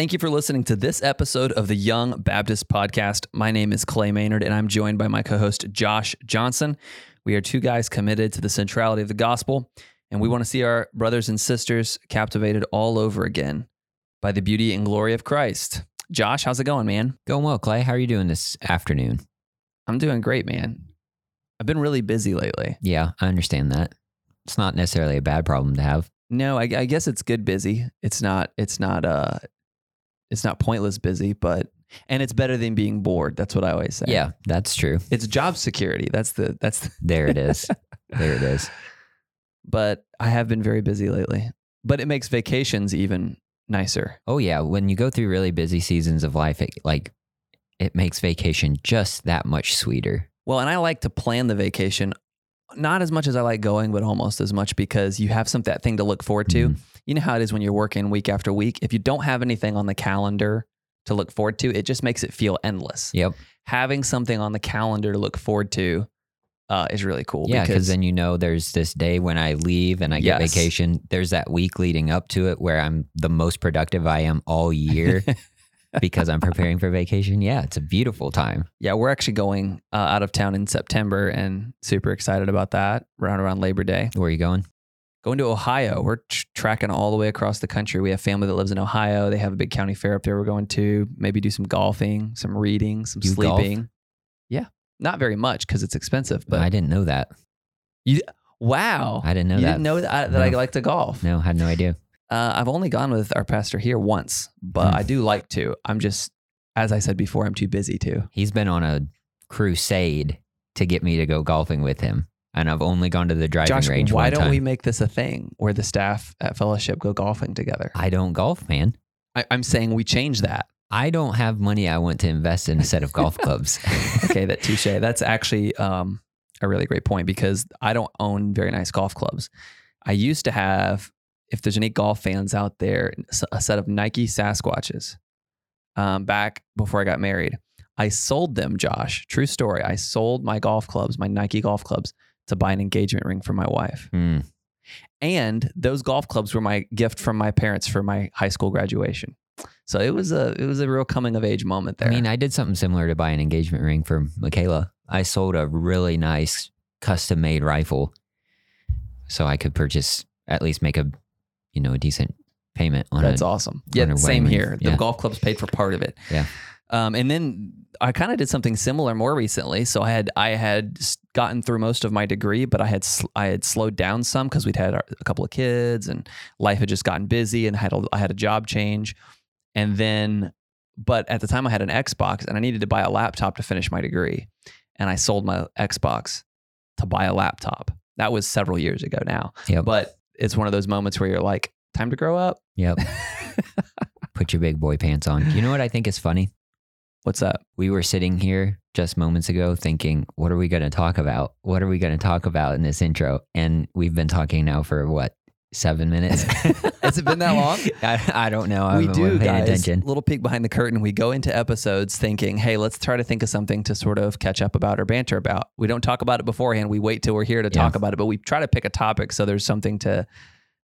Thank you for listening to this episode of the Young Baptist Podcast. My name is Clay Maynard, and I'm joined by my co host, Josh Johnson. We are two guys committed to the centrality of the gospel, and we want to see our brothers and sisters captivated all over again by the beauty and glory of Christ. Josh, how's it going, man? Going well, Clay. How are you doing this afternoon? I'm doing great, man. I've been really busy lately. Yeah, I understand that. It's not necessarily a bad problem to have. No, I, I guess it's good busy. It's not. It's not. Uh, it's not pointless busy, but and it's better than being bored. That's what I always say. Yeah, that's true. it's job security. That's the. That's. The, There it is. there it is. but I have been very busy lately. But it makes vacations even nicer. Oh yeah, when you go through really busy seasons of life, it like it makes vacation just that much sweeter. Well, and I like to plan the vacation, not as much as I like going, but almost as much because you have some that thing to look forward to. Mhm. You know how it is when you're working week after week. If you don't have anything on the calendar to look forward to, it just makes it feel endless. Yep. Having something on the calendar to look forward to uh, is really cool. Yeah, because then you know there's this day when I leave and I get Yes. vacation. There's that week leading up to it where I'm the most productive I am all year because I'm preparing for vacation. Yeah, it's a beautiful time. yeah, we're actually going uh, out of town in September and super excited about that. Around around Labor Day, Where are you going? Going to Ohio. We're tr- tracking all the way across the country. We have family that lives in Ohio. They have a big county fair up there. We're going to maybe do some golfing, some reading, some You golf? sleeping. Yeah, not very much because it's expensive. But I didn't know that. You wow, I didn't know you that. didn't know that, I, that I like to golf. No, had no idea. Uh, I've only gone with our pastor here once, but Hmm. I do like to. I'm just, as I said before, I'm too busy to. He's been on a crusade to get me to go golfing with him. And I've only gone to the driving Josh, range why don't time. we make this a thing where the staff at Fellowship go golfing together? I don't golf, man. I, I'm saying we change that. I don't have money I want to invest in a set of golf clubs. Okay, that touche. That's actually um, a really great point because I don't own very nice golf clubs. I used to have, if there's any golf fans out there, a set of Nike Sasquatches um, back before I got married. I sold them, Josh. True story. I sold my golf clubs, my Nike golf clubs, to buy an engagement ring for my wife. Hmm. and those golf clubs were my gift from my parents for my high school graduation. So it was a it was a real coming of age moment there. I mean, I did something similar to buy an engagement ring for Michaela. I sold a really nice custom made rifle so I could purchase, at least make a, you know, a decent payment on it. That's it. awesome. Yeah, same here. The Yeah. golf clubs paid for part of it. Yeah. Um, and then I kind of did something similar more recently. So I had I had gotten through most of my degree, but I had sl- I had slowed down some because we'd had our, a couple of kids and life had just gotten busy and had a, I had a job change, and then but at the time I had an Xbox and I needed to buy a laptop to finish my degree, and I sold my Xbox to buy a laptop. That was several years ago now, Yep. but it's one of those moments where you're like, time to grow up. Yep. Put your big boy pants on. You know what I think is funny? What's up? We were sitting here just moments ago thinking, what are we going to talk about? What are we going to talk about in this intro? And we've been talking now for what, seven minutes? Has it been that long? I, I don't know. I we do, guys. attention. Little peek behind the curtain. We go into episodes thinking, "Hey, let's try to think of something to sort of catch up about or banter about." We don't talk about it beforehand. We wait till we're here to Yeah. talk about it, but we try to pick a topic so there's something to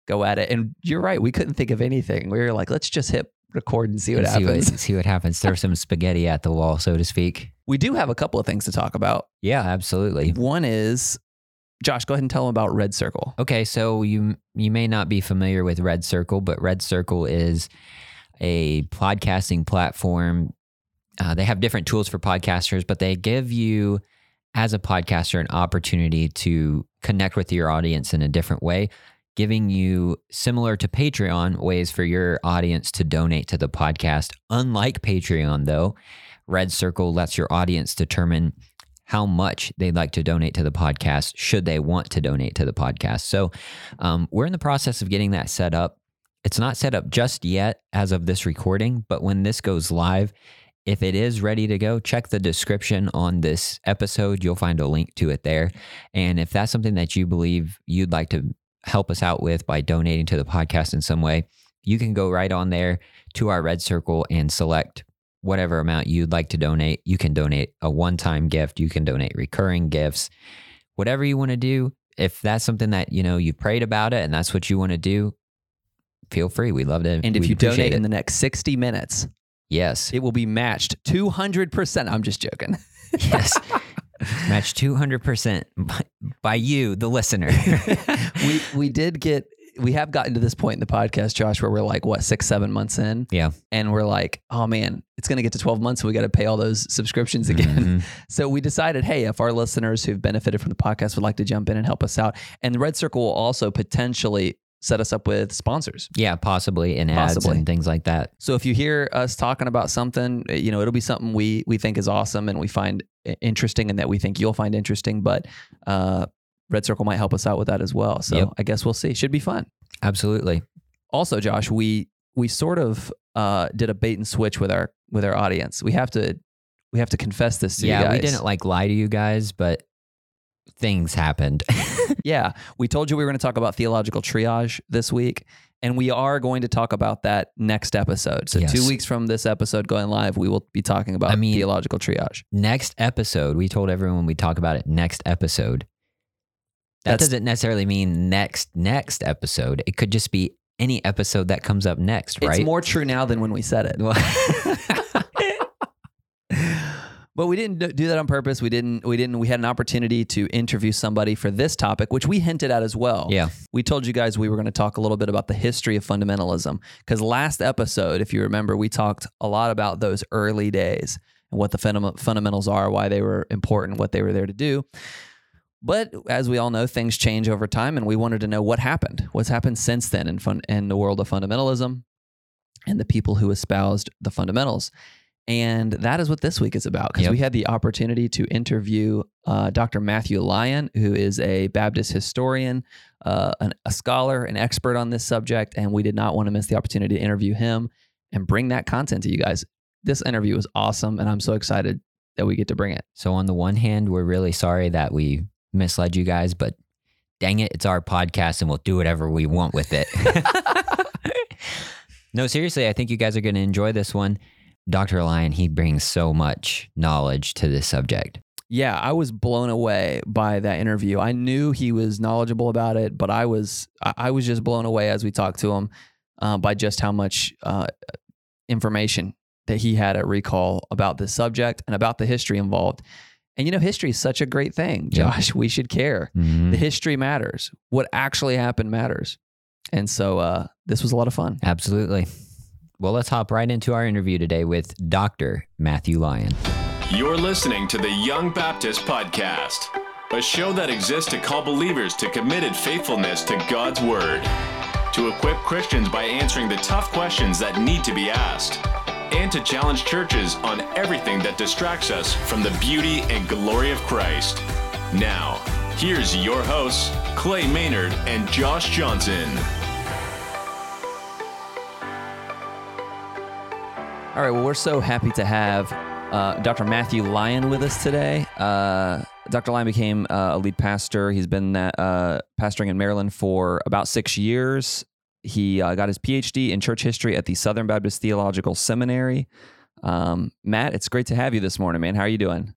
go at it. And you're right. We couldn't think of anything. We were like, "Let's just hit record and see what And see happens." what, see what happens. Throw some spaghetti at the wall, so to speak. we do have a couple of things to talk about. Yeah, absolutely. One is, Josh, go ahead and tell them about Red Circle. Okay, so you you may not be familiar with Red Circle, but Red Circle is a podcasting platform. Uh, they have different tools for podcasters, but they give you, as a podcaster, an opportunity to connect with your audience in a different way, giving you similar to Patreon ways for your audience to donate to the podcast. Unlike Patreon, though, Red Circle lets your audience determine how much they'd like to donate to the podcast, should they want to donate to the podcast. So um, we're in the process of getting that set up. It's not set up just yet as of this recording, but when this goes live, if it is ready to go, check the description on this episode. You'll find a link to it there. And if that's something that you believe you'd like to help us out with by donating to the podcast in some way, you can go right on there to our red circle and select whatever amount you'd like to donate. You can donate a one time gift, you can donate recurring gifts, whatever you want to do. If that's something that, you know, you've prayed about it and that's what you want to do, feel free. We love to. And if you donate it. in the next 60 minutes, yes, it will be matched 200%. I'm just joking. yes, match two hundred percent by you, the listener. we we did get we have gotten to this point in the podcast, Josh, where we're like what six, seven months in, yeah, and we're like, oh man, it's gonna get to twelve months, and we got to pay all those subscriptions again. Mhm. So we decided, hey, if our listeners who've benefited from the podcast would like to jump in and help us out, and the Red Circle will also potentially set us up with sponsors. yeah, possibly in ads Possibly. and things like that. So if you hear us talking about something, you know, it'll be something we we think is awesome and we find interesting and that we think you'll find interesting. But uh, Red Circle might help us out with that as well. So Yep. I guess we'll see. Should be fun. Absolutely. Also, Josh, we we sort of uh, did a bait and switch with our with our audience. We have to we have to confess this to yeah, you guys. we didn't like lie to you guys, but things happened. Yeah, we told you we were going to talk about theological triage this week, and we are going to talk about that next episode. So Yes. two weeks from this episode going live, we will be talking about I mean- theological triage. next episode, we told everyone we talk about it next episode. That That's- doesn't necessarily mean next next episode. It could just be any episode that comes up next, right? It's more true now than when we said it. but we didn't do- that on purpose. We didn't. We didn't. We had an opportunity to interview somebody for this topic, which we hinted at as well. yeah. We told you guys we were going to talk a little bit about the history of fundamentalism because last episode, if you remember, we talked a lot about those early days and what the fundam- fundamentals are, why they were important, what they were there to do. But as we all know, things change over time, and we wanted to know what happened. What's happened since then in fun- in the world of fundamentalism and the people who espoused the fundamentals. And that is what this week is about because Yep. we had the opportunity to interview uh, Dr. Matthew Lyon, who is a Baptist historian, uh, an, a scholar, an expert on this subject. And we did not want to miss the opportunity to interview him and bring that content to you guys. This interview was awesome, and I'm so excited that we get to bring it. So on the one hand, we're really sorry that we misled you guys, but dang it, it's our podcast and we'll do whatever we want with it. no, seriously, I think you guys are going to enjoy this one. Dr. Lyon, he brings so much knowledge to this subject. Yeah, I was blown away by that interview. I knew he was knowledgeable about it, but I was I was just blown away as we talked to him uh, by just how much uh, information that he had at recall about this subject and about the history involved. And you know, history is such a great thing, Yeah. Josh. We should care. Mhm. The history matters. What actually happened matters. And so uh, this was a lot of fun. Absolutely. Well, let's hop right into our interview today with Dr. Matthew Lyon. You're listening to the Young Baptist Podcast, a show that exists to call believers to committed faithfulness to God's Word, to equip Christians by answering the tough questions that need to be asked, and to challenge churches on everything that distracts us from the beauty and glory of Christ. Now, here's your hosts, Clay Maynard and Josh Johnson. All right. Well, we're so happy to have uh, Dr. Matthew Lyon with us today. Uh, Dr. Lyon became uh, a lead pastor. He's been that, uh, pastoring in Maryland for about six years. He uh, got his PhD in church history at the Southern Baptist Theological Seminary. Um, Matt, it's great to have you this morning, man. How are you doing?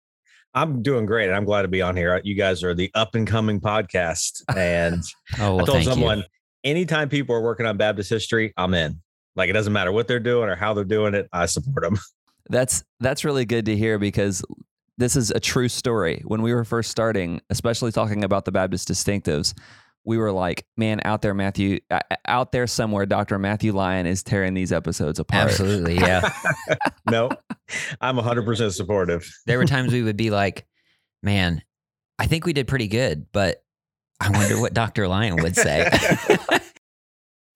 I'm doing great. And I'm glad to be on here. You guys are the up and coming podcast. And Oh, well, I told someone you. anytime people are working on Baptist history, I'm in. Like it doesn't matter what they're doing or how they're doing it, I support them. That's that's really good to hear because this is a true story. When we were first starting, especially talking about the Baptist distinctives, we were like, "Man, out there, Matthew, uh, out there somewhere, Doctor Matthew Lyon is tearing these episodes apart." Absolutely. Yeah. no, I'm 100% supportive. there were times we would be like, man, I think we did pretty good, but I wonder what Dr. Lyon would say.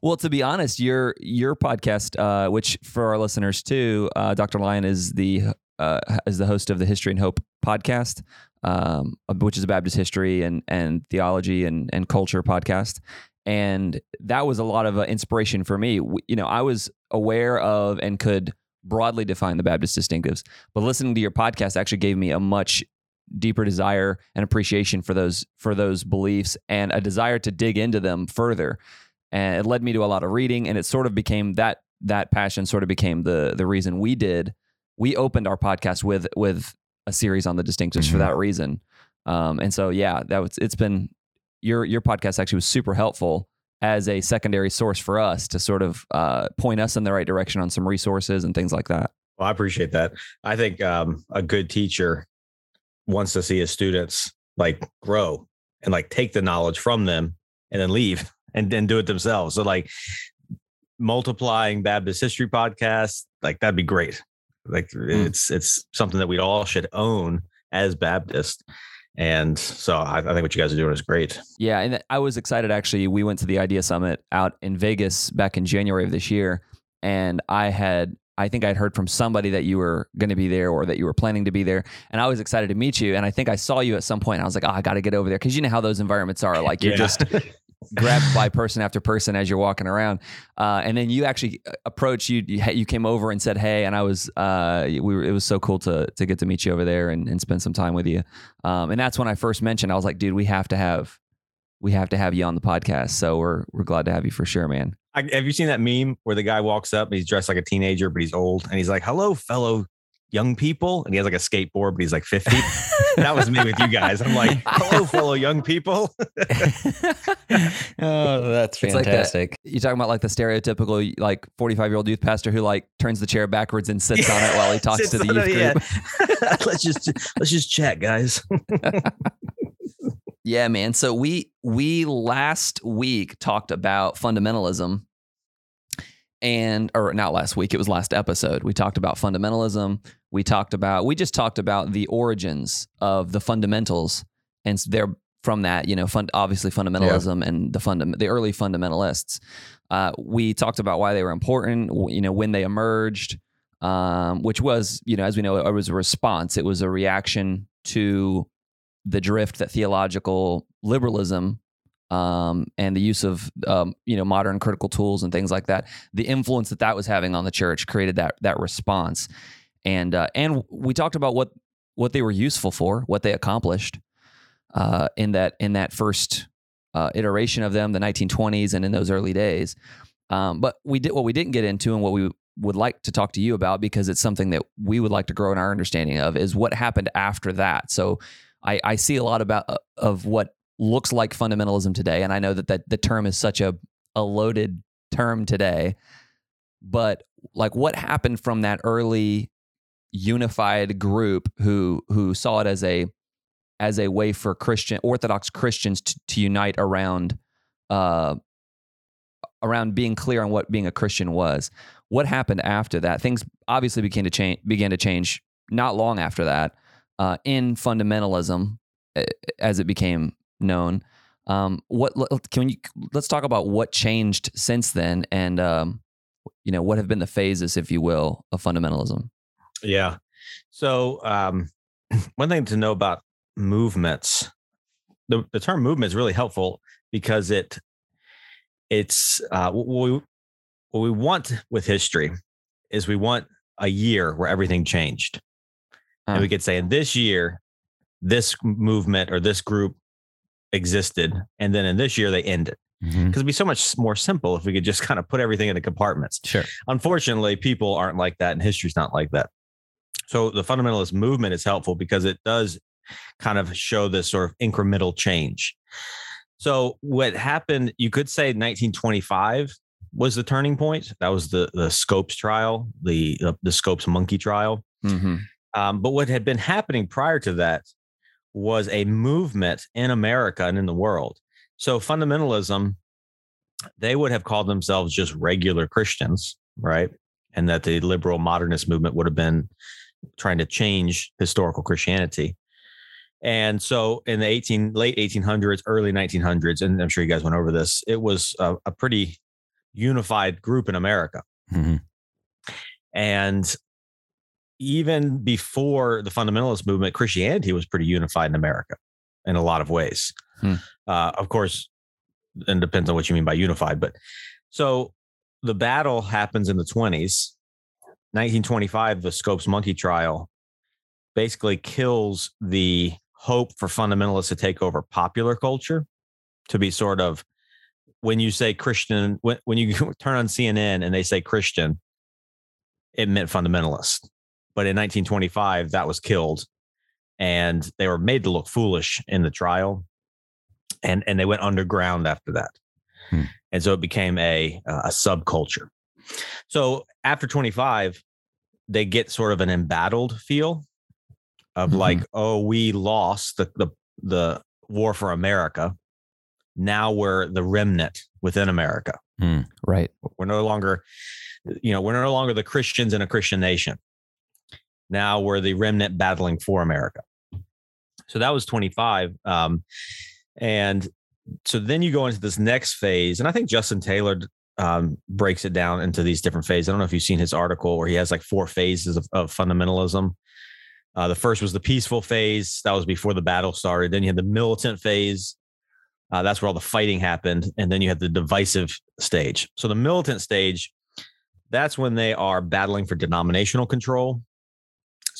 Well, to be honest, your your podcast, uh, which for our listeners too, uh, Doctor Lyon is the uh, is the host of the History and Hope podcast, um, which is a Baptist history and and theology and and culture podcast. And that was a lot of uh, inspiration for me. You know, I was aware of and could broadly define the Baptist distinctives, but listening to your podcast actually gave me a much deeper desire and appreciation for those for those beliefs and a desire to dig into them further and it led me to a lot of reading and it sort of became that that passion sort of became the the reason we did we opened our podcast with with a series on the distinctives for Mhm. that reason um and so yeah that was it's been your your podcast actually was super helpful as a secondary source for us to sort of uh, point us in the right direction on some resources and things like that. Well, I appreciate that. I think um, a good teacher wants to see his students like grow and like take the knowledge from them and then leave and then do it themselves. So like multiplying Baptist history podcasts, like that'd be great. Like mm. it's it's something that we all should own as Baptists. And so I, I, think what you guys are doing is great. Yeah. And I was excited actually. We went to the Idea Summit out in Vegas back in January of this year. And I had I think I'd heard from somebody that you were going to be there or that you were planning to be there. And I was excited to meet you. And I think I saw you at some point. I was like, oh, I got to get over there. Cause you know how those environments are. Like you're yeah. just grabbed by person after person as you're walking around. Uh, and then you actually uh, approached you, you came over and said, Hey, and I was, uh, we were, it was so cool to, to get to meet you over there and, and spend some time with you. Um, and that's when I first mentioned, I was like, dude, we have to have, we have to have you on the podcast. So we're, we're glad to have you for sure, man. I, have you seen that meme where the guy walks up and he's dressed like a teenager, but he's old, and he's like, "Hello, fellow young people," and he has like a skateboard, but he's like fifty. that was me with you guys. I'm like, "Hello, fellow young people." oh, that's fantastic. Like you talking about like the stereotypical like 45 year old youth pastor who like turns the chair backwards and sits yeah, on it while he talks to the youth it, group. Yeah. let's just let's just chat, guys. Yeah, man. So we we last week talked about fundamentalism and or not last week, it was last episode. We talked about fundamentalism. We talked about we just talked about the origins of the fundamentals and they're from that, you know, fund, obviously fundamentalism yeah. and the funda- the early fundamentalists. Uh, we talked about why they were important, you know, when they emerged, um, which was, you know, as we know, it was a response. It was a reaction to the drift that theological liberalism um, and the use of um, you know modern critical tools and things like that, the influence that that was having on the church created that that response, and uh, and we talked about what what they were useful for, what they accomplished uh, in that in that first uh, iteration of them, the 1920s, and in those early days. Um, but we did what we didn't get into, and what we would like to talk to you about because it's something that we would like to grow in our understanding of is what happened after that. So I, I see a lot about uh, of what looks like fundamentalism today, and I know that, that the term is such a, a loaded term today. But like, what happened from that early unified group who who saw it as a as a way for Christian Orthodox Christians to, to unite around uh, around being clear on what being a Christian was. What happened after that? Things obviously began to change. Began to change not long after that uh, in fundamentalism, as it became known. Um, what can you let's talk about what changed since then, and um, you know what have been the phases, if you will, of fundamentalism. Yeah. So um, one thing to know about movements, the, the term movement is really helpful because it it's uh, what we what we want with history is we want a year where everything changed. And we could say in this year, this movement or this group existed. And then in this year, they ended. Because mm-hmm. it'd be so much more simple if we could just kind of put everything into compartments. Sure. Unfortunately, people aren't like that, and history's not like that. So the fundamentalist movement is helpful because it does kind of show this sort of incremental change. So what happened, you could say 1925 was the turning point. That was the the Scopes trial, the the, the Scopes monkey trial. Mm-hmm. Um, but what had been happening prior to that was a movement in America and in the world. So fundamentalism, they would have called themselves just regular Christians, right? And that the liberal modernist movement would have been trying to change historical Christianity. And so in the 18 late 1800s, early 1900s, and I'm sure you guys went over this, it was a, a pretty unified group in America. Mm-hmm. And even before the fundamentalist movement, Christianity was pretty unified in America in a lot of ways. Hmm. Uh, of course, and depends on what you mean by unified. But so the battle happens in the 20s. 1925, the Scopes Monkey trial basically kills the hope for fundamentalists to take over popular culture to be sort of when you say Christian, when, when you turn on CNN and they say Christian, it meant fundamentalist. But in 1925, that was killed, and they were made to look foolish in the trial, and and they went underground after that. Hmm. and so it became a a subculture. So after 25, they get sort of an embattled feel of Mhm. like, oh, we lost the the the war for America. Now we're the remnant within America. Right. We're no longer, you know, we're no longer the Christians in a Christian nation. Now we're the remnant battling for America. So that was 25. Um, and so then you go into this next phase. And I think Justin Taylor um, breaks it down into these different phases. I don't know if you've seen his article where he has like four phases of, of fundamentalism. Uh, the first was the peaceful phase. That was before the battle started. Then you had the militant phase. Uh, that's where all the fighting happened. And then you had the divisive stage. So the militant stage, that's when they are battling for denominational control.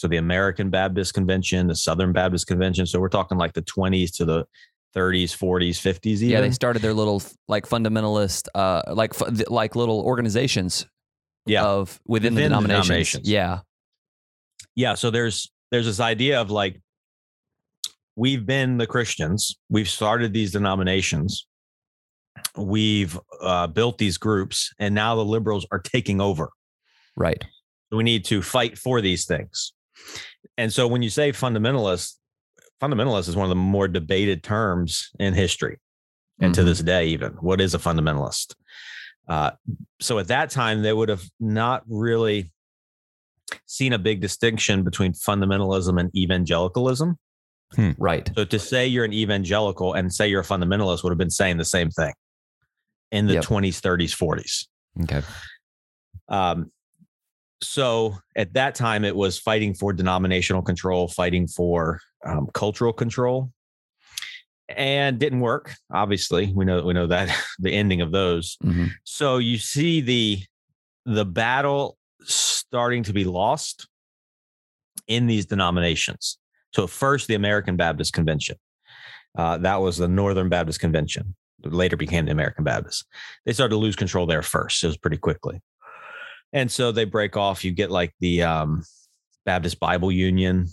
So the American Baptist Convention, the Southern Baptist Convention. So we're talking like the 20s to the 30s, 40s, 50s. Even. Yeah, they started their little like fundamentalist, uh, like like little organizations yeah. of within, the Within the denominations. denominations. Yeah, yeah so there's there's this idea of like we've been the christians we've started these denominations we've uh, built these groups and now the liberals are taking over right. we need to fight for these things and so when you say fundamentalist fundamentalist is one of the more debated terms in history and to Mhm. this day even what is a fundamentalist uh, so at that time they would have not really seen a big distinction between fundamentalism and evangelicalism Right. so to say you're an evangelical and say you're a fundamentalist would have been saying the same thing in the Yep. 20s 30s 40s Okay. um, so at that time, it was fighting for denominational control, fighting for um, cultural control, and didn't work. Obviously, we know we know that the ending of those. Mhm. So you see the the battle starting to be lost in these denominations. So first, the American Baptist Convention. Uh, that was the Northern Baptist Convention. Later became the American Baptist. They started to lose control there first. It was pretty quickly. And so they break off. You get like the um, Baptist Bible Union,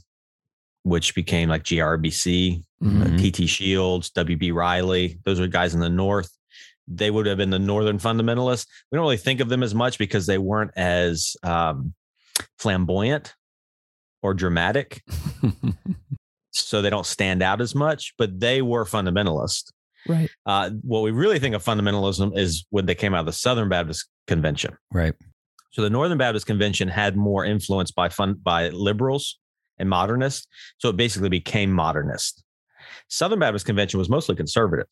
which became like GRBC, uh, T.T. Shields, W.B. Riley. Those are guys in the North. They would have been the Northern fundamentalists. We don't really think of them as much because they weren't as um, flamboyant or dramatic. So they don't stand out as much, but they were fundamentalist. right. Uh, what we really think of fundamentalism is when they came out of the Southern Baptist Convention. Right. So the Northern Baptist Convention had more influence by fun by liberals and modernists. So it basically became modernist. Southern Baptist Convention was mostly conservative.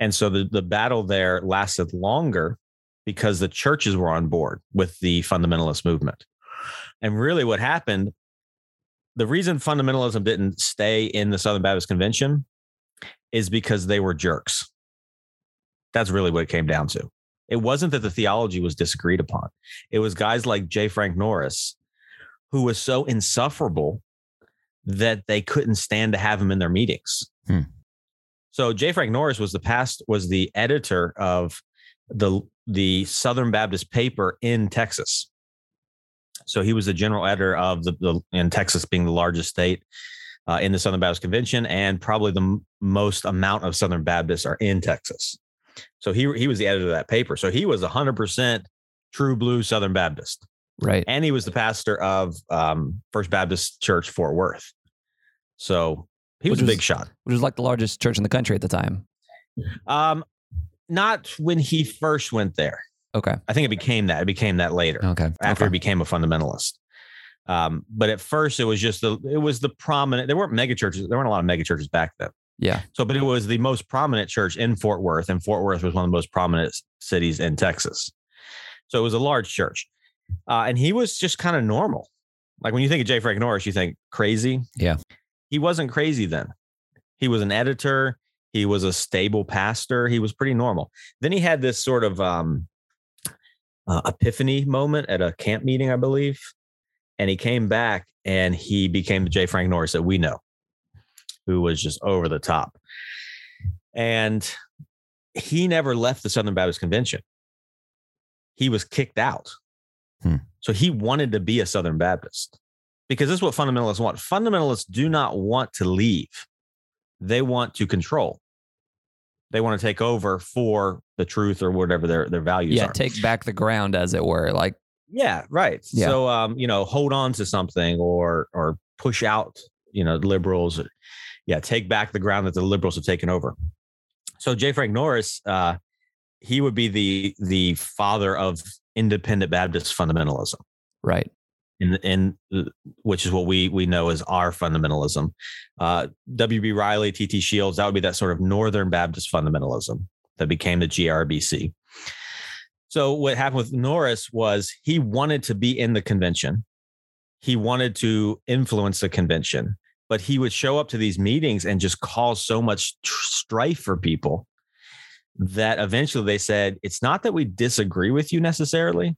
And so the, the battle there lasted longer because the churches were on board with the fundamentalist movement. And really what happened, the reason fundamentalism didn't stay in the Southern Baptist Convention is because they were jerks. That's really what it came down to. It wasn't that the theology was disagreed upon. It was guys like J. Frank Norris who was so insufferable that they couldn't stand to have him in their meetings. Hmm. So J. Frank Norris was the past was the editor of the the Southern Baptist paper in Texas. So he was the general editor of the, the in Texas being the largest state uh, in the Southern Baptist Convention, and probably the m- most amount of Southern Baptists are in Texas. So he he was the editor of that paper. So he was hundred percent true blue Southern Baptist, Right. and he was the pastor of um, First Baptist Church Fort Worth. So he was Which a big shot. Which was like the largest church in the country at the time. Um, not when he first went there. Okay. I think it became that. It became that later. Okay. after Okay. he became a fundamentalist. Um, but at first, it was just the it was the prominent. There weren't mega churches. There weren't a lot of mega churches back then. Yeah. So, but it was the most prominent church in Fort Worth, and Fort Worth was one of the most prominent cities in Texas. So it was a large church, uh, and he was just kind of normal. Like when you think of J. Frank Norris, you think crazy. Yeah. he wasn't crazy then. He was an editor. He was a stable pastor. He was pretty normal. Then he had this sort of um, uh, epiphany moment at a camp meeting, I believe. And he came back and he became the J. Frank Norris that we know, who was just over the top. And he never left the Southern Baptist Convention. He was kicked out. Hmm. So he wanted to be a Southern Baptist because this is what fundamentalists want. Fundamentalists do not want to leave, they want to control. they want to take over for the truth or whatever their their values Yeah, are. take back the ground, as it were. Like, Yeah, right. Yeah. So um, you know, hold on to something or or push out, you know, liberals. Yeah, take back the ground that the liberals have taken over. So J. Frank Norris, uh, he would be the the father of independent Baptist fundamentalism. right. In, in which is what we we know as our fundamentalism. Uh, W.B. Riley, T.T. Shields, that would be that sort of Northern Baptist fundamentalism that became the GRBC. So what happened with Norris was he wanted to be in the convention. He wanted to influence the convention, but he would show up to these meetings and just cause so much tr- strife for people that eventually they said, it's not that we disagree with you necessarily.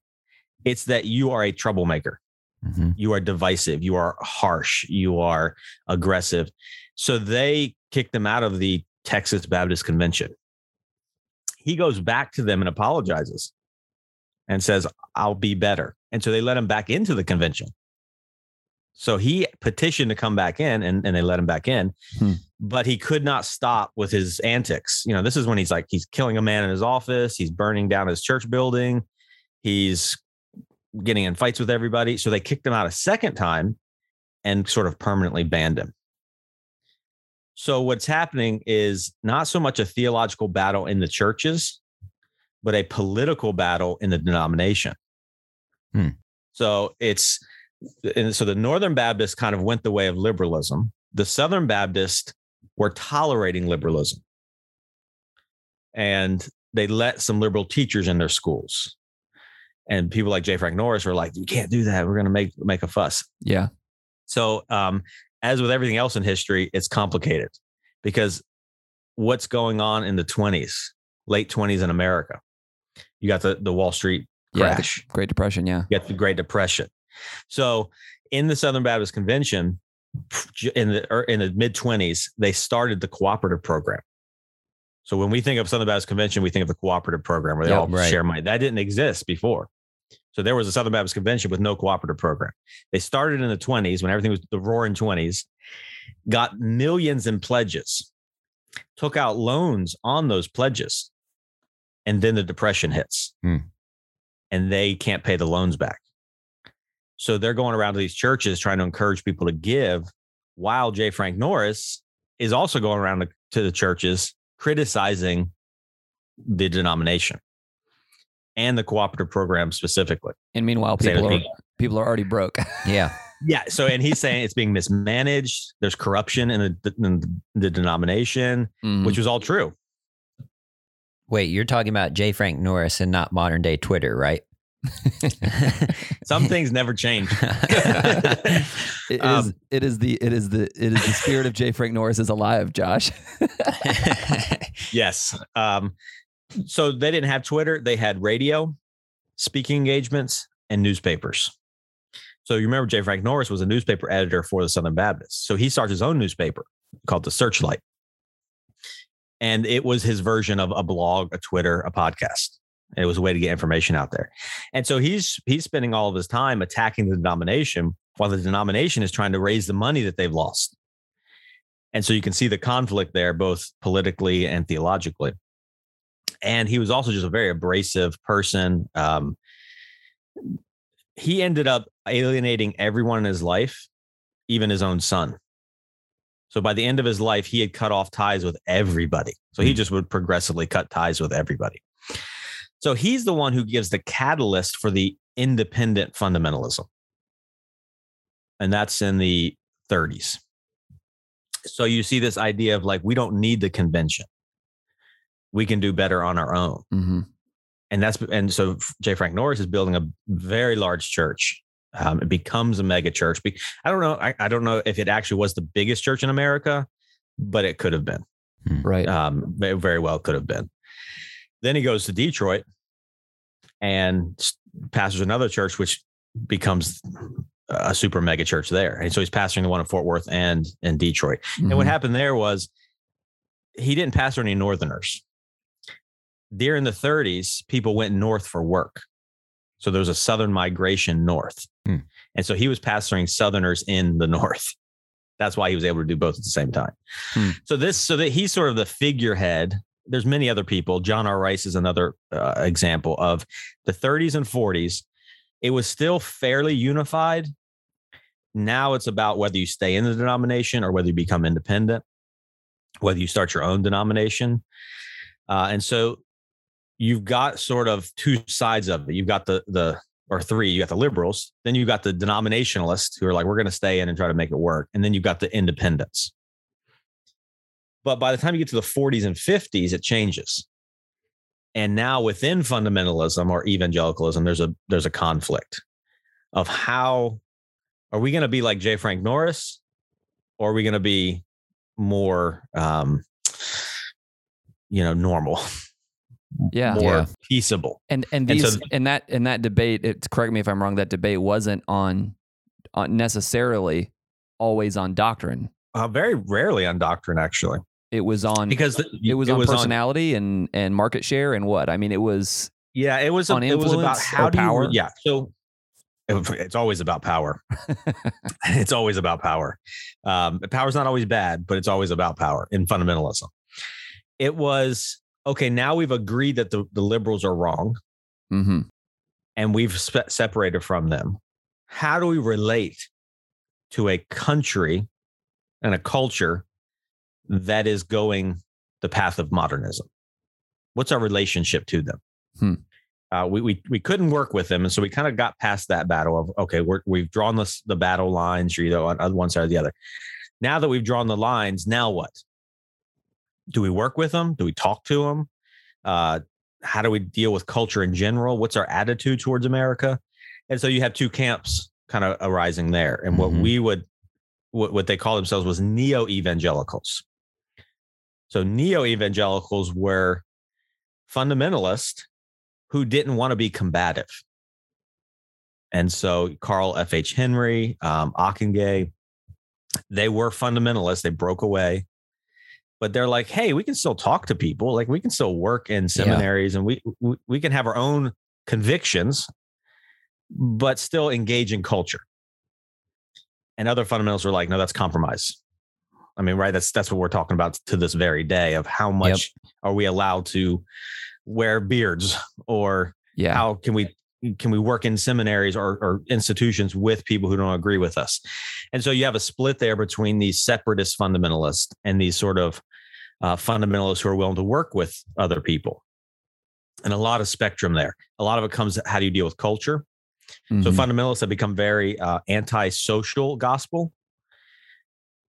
It's that you are a troublemaker. Mhm. You are divisive. You are harsh. You are aggressive. So they kicked him out of the Texas Baptist Convention. He goes back to them and apologizes and says, I'll be better. And so they let him back into the convention. So he petitioned to come back in and, and they let him back in, Hmm. but he could not stop with his antics. You know, this is when he's like, he's killing a man in his office, he's burning down his church building, he's getting in fights with everybody. So they kicked him out a second time and sort of permanently banned him. So what's happening is not so much a theological battle in the churches, but a political battle in the denomination. Hmm. So it's and so the Northern Baptists kind of went the way of liberalism. The Southern Baptists were tolerating liberalism. And they let some liberal teachers in their schools. And people like J. Frank Norris were like, you can't do that. We're going to make make a fuss. Yeah. So, um, as with everything else in history, it's complicated because what's going on in the 20s, late 20s in America? You got the, the Wall Street Yeah. crash, Great Depression. Yeah. you got the Great Depression. So, in the Southern Baptist Convention, in the er, in the mid 20s, they started the cooperative program. So when we think of Southern Baptist Convention, we think of the cooperative program where they Yep, all right. share money. That didn't exist before. So there was a Southern Baptist Convention with no cooperative program. They started in the 20s when everything was the roaring 20s, got millions in pledges, took out loans on those pledges, and then the depression hits. Hmm. And they can't pay the loans back. So they're going around to these churches trying to encourage people to give, while J. Frank Norris is also going around to- to the churches criticizing the denomination and the cooperative program specifically. And meanwhile, people are people are already broke. Yeah. Yeah. So, and he's saying it's being mismanaged. There's corruption in the, in the denomination, Mhm. which was all true. Wait, you're talking about J. Frank Norris and not modern day Twitter, right? Some things never change. It is. Um, it is the. It is the. It is the spirit of J. Frank Norris is alive, Josh. yes. Um, so they didn't have Twitter. They had radio, speaking engagements, and newspapers. So you remember J. Frank Norris was a newspaper editor for the Southern Baptist. So he starts his own newspaper called the Searchlight. And it was his version of a blog, a Twitter, a podcast. It was a way to get information out there. And so he's he's spending all of his time attacking the denomination while the denomination is trying to raise the money that they've lost. And so you can see the conflict there, both politically and theologically. And he was also just a very abrasive person. Um, he ended up alienating everyone in his life, even his own son. So by the end of his life, he had cut off ties with everybody. So he just would progressively cut ties with everybody. So he's the one who gives the catalyst for the independent fundamentalism. And that's in the 30s. So you see this idea of like, we don't need the convention. We can do better on our own. hmm And that's, and so J. Frank Norris is building a very large church. Um, it becomes a mega church. I don't know. I, I don't know if it actually was the biggest church in America, but it could have been. Right. Um, very well could have been. Then he goes to Detroit and pastors another church, which becomes a super mega church there. And so he's pastoring the one in Fort Worth and in Detroit. And what Mhm. happened there was he didn't pastor any Northerners. During the 30s, people went north for work. So there was a Southern migration north. Hmm. And so he was pastoring Southerners in the north. That's why he was able to do both at the same time. Hmm. So this, so that he's sort of the figurehead there's many other people. John R. Rice is another uh, example of the 30s and 40s. It was still fairly unified. Now it's about whether you stay in the denomination or whether you become independent, whether you start your own denomination. Uh, and so you've got sort of two sides of it. You've got the the or three. You got the liberals, then you've got the denominationalists who are like, we're going to stay in and try to make it work, and then you've got the independents. But by the time you get to the 40s and 50s, it changes. And now within fundamentalism or evangelicalism, there's a there's a conflict of how are we going to be like J. Frank Norris, or are we going to be more, um, you know, normal? Yeah. more Yeah. peaceable. And and And these so- and that and that debate. It, correct me if I'm wrong. That debate wasn't on, on necessarily always on doctrine. Uh, very rarely on doctrine, actually, It was on because the, it was on personality and and market share and what I mean. It was yeah, it was. A, on it was about how do power? you? Yeah, so it's always about power. it's always about power. Um, power's not always bad, but it's always about power in fundamentalism. It was okay. Now we've agreed that the, the liberals are wrong, hmm and we've spe- separated from them. How do we relate to a country and a culture that is going the path of modernism? What's our relationship to them? Hmm. Uh, we, we we couldn't work with them, and so we kind of got past that battle of okay, we're, we've drawn the the battle lines. You're either on on one side or the other. Now that we've drawn the lines, now what? Do we work with them? Do we talk to them? Uh, how do we deal with culture in general? What's our attitude towards America? And so you have two camps kind of arising there. And what Mhm. we would, what, what they call themselves was neo evangelicals. So neo evangelicals were fundamentalists who didn't want to be combative. And so Carl F.H. Henry, um, they were fundamentalists. They broke away but they're like, hey, we can still talk to people. Like we can still work in seminaries and we, we we can have our own convictions, but still engage in culture. And other fundamentals were like, no, that's compromise. I mean, right? That's that's what we're talking about to this very day of how much are we allowed to wear beards or yeah. how can we can we work in seminaries or, or institutions with people who don't agree with us? And so you have a split there between these separatist fundamentalists and these sort of uh, fundamentalists who are willing to work with other people. And a lot of spectrum there. A lot of it comes how do you deal with culture? So Mhm. fundamentalists have become very uh, anti-social gospel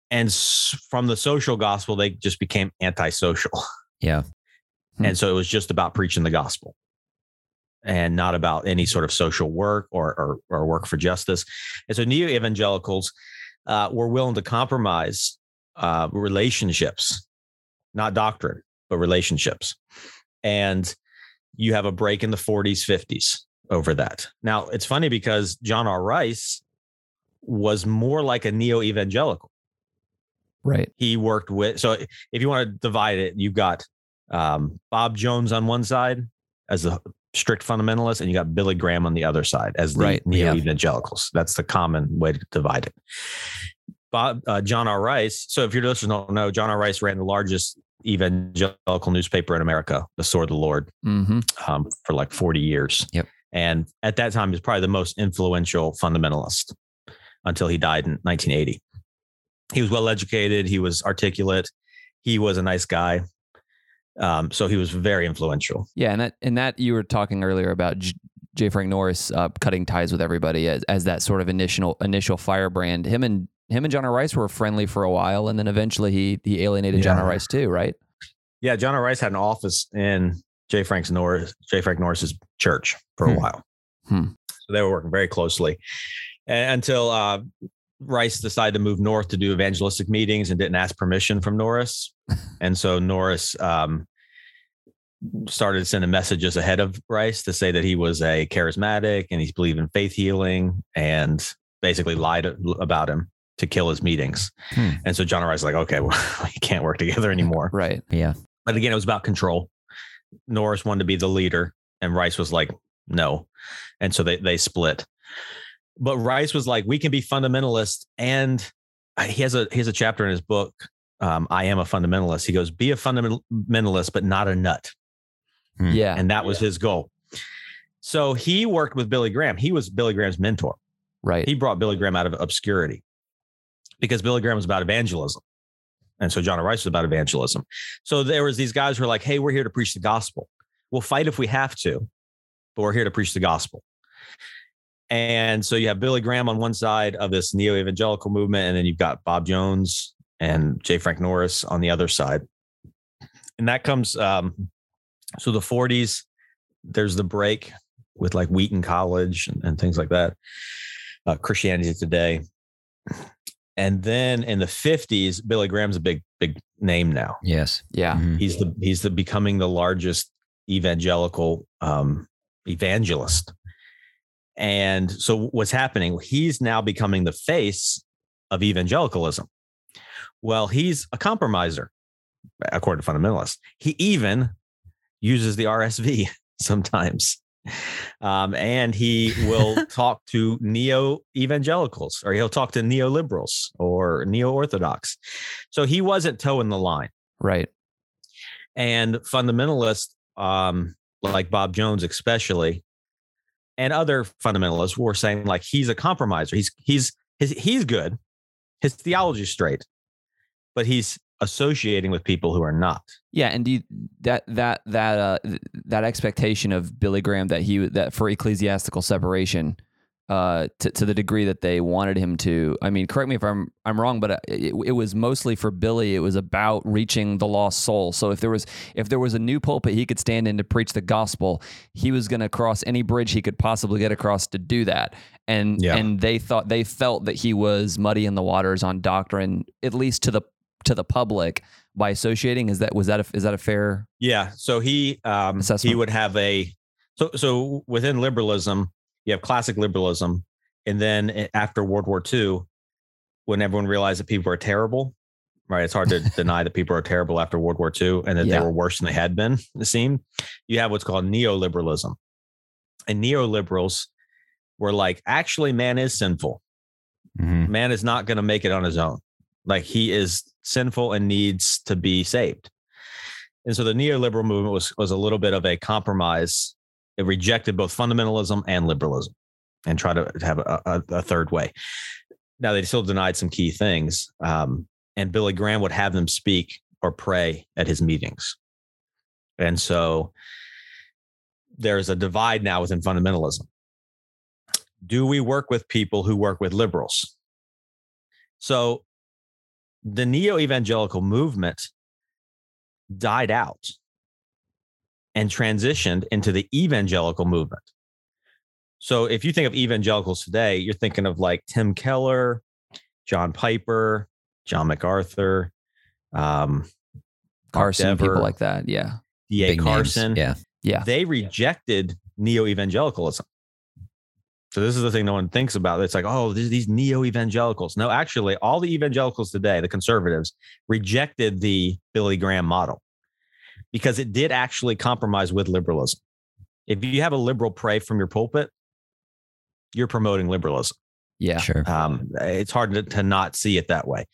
and from the social gospel they just became antisocial Yeah. Hmm. and so it was just about preaching the gospel and not about any sort of social work or or, or work for justice. And so neo evangelicals uh, were willing to compromise uh, relationships, not doctrine, but relationships. And you have a break in the 40s, 50s over that. Now it's funny because John R. Rice was more like a neo evangelical right he worked with so if you want to divide it you've got um, bob jones on one side as a strict fundamentalist and you got billy graham on the other side as the Right, neo-evangelicals that's the common way to divide it bob uh, john r rice so if your listeners don't know john r rice ran the largest evangelical newspaper in america the sword of the lord hmm um, for like 40 years. Yep. And at that time, he was probably the most influential fundamentalist until he died in 1980. He was well educated. He was articulate. He was a nice guy. Um, so he was very influential. yeah and that and that you were talking earlier about J, J. Frank Norris uh, cutting ties with everybody as, as that sort of initial initial firebrand him and him and John R. Rice were friendly for a while and then eventually he he alienated John Yeah. R. Rice too right Yeah, John R. Rice had an office in J. Frank's Norris, J. Frank Norris's church for a Hmm. while. Hmm. So they were working very closely and until uh, Rice decided to move north to do evangelistic meetings and didn't ask permission from Norris. and so Norris um, started sending messages ahead of Rice to say that he was a charismatic and he believed in faith healing and basically lied about him to kill his meetings. Hmm. And so John. Rice was like, okay, well, we can't work together anymore. right Yeah. But again, it was about control. Norris wanted to be the leader, and Rice was like, no. And so they they split. But Rice was like, we can be fundamentalist, and he has a he has a chapter in his book um, I am a fundamentalist. He goes, be a fundamentalist, but not a nut. Hmm. Yeah. And that was his goal. So he worked with Billy Graham. He was Billy Graham's mentor. right. He brought Billy Graham out of obscurity because Billy Graham was about evangelism. And so John Rice was about evangelism. So there was these guys who were like, hey, we're here to preach the gospel. We'll fight if we have to, but we're here to preach the gospel. And so you have Billy Graham on one side of this neo evangelical movement, and then you've got Bob Jones and J. Frank Norris on the other side. And that comes, um, so the 40s, there's the break with like Wheaton College and, and things like that, uh, Christianity Today. And then in the 50s, Billy Graham's a big, big name now. Yes. yeah. Mhm. He's the he's the becoming the largest evangelical um, evangelist. And so what's happening? He's now becoming the face of evangelicalism. Well, he's a compromiser, according to fundamentalists. He even uses the RSV sometimes. Um, and he will talk to neo evangelicals or he'll talk to neoliberals or neo orthodox. So he wasn't toeing the line Right. and fundamentalists um, like Bob Jones, especially, and other fundamentalists were saying like he's a compromiser. He's he's his, he's good, his theology's straight, but he's associating with people who are not. Yeah, and that that that uh that expectation of Billy Graham that he that for ecclesiastical separation uh to, to the degree that they wanted him to. I mean correct me if I'm I'm wrong but uh, it, it was mostly for Billy. It was about reaching the lost soul. So if there was if there was a new pulpit he could stand in to preach the gospel he was going to cross any bridge he could possibly get across to do that. And Yeah. and they thought they felt that he was muddy in the waters on doctrine at least to the to the public by associating. Is that was that a, is that a fair Yeah. So he um, he would have a so so within liberalism, you have classic liberalism, and then after World War II, when everyone realized that people are terrible, right? It's hard to deny that people are terrible after World War II and that Yeah. they were worse than they had been. It seemed you have what's called neoliberalism, and neoliberals were like, actually, man is sinful. Mhm. Man is not going to make it on his own. Like he is sinful and needs to be saved. And so the neoliberal movement was was a little bit of a compromise. It rejected both fundamentalism and liberalism, and tried to have a, a, a third way. Now they still denied some key things, um, and Billy Graham would have them speak or pray at his meetings. And so there's a divide now within fundamentalism. Do we work with people who work with liberals? So the neo evangelical movement died out and transitioned into the evangelical movement. So if you think of evangelicals today, you're thinking of like Tim Keller, John Piper, John MacArthur, um, Carson, people like that. Yeah. D.A. Big names. Carson. Yeah. Yeah. They rejected neo evangelicalism. So this is the thing no one thinks about. It's like, oh, these, these neo evangelicals. No, actually, all the evangelicals today, the conservatives, rejected the Billy Graham model because it did actually compromise with liberalism. If you have a liberal pray from your pulpit, you're promoting liberalism. Yeah. Sure. Um, it's hard to, to not see it that way.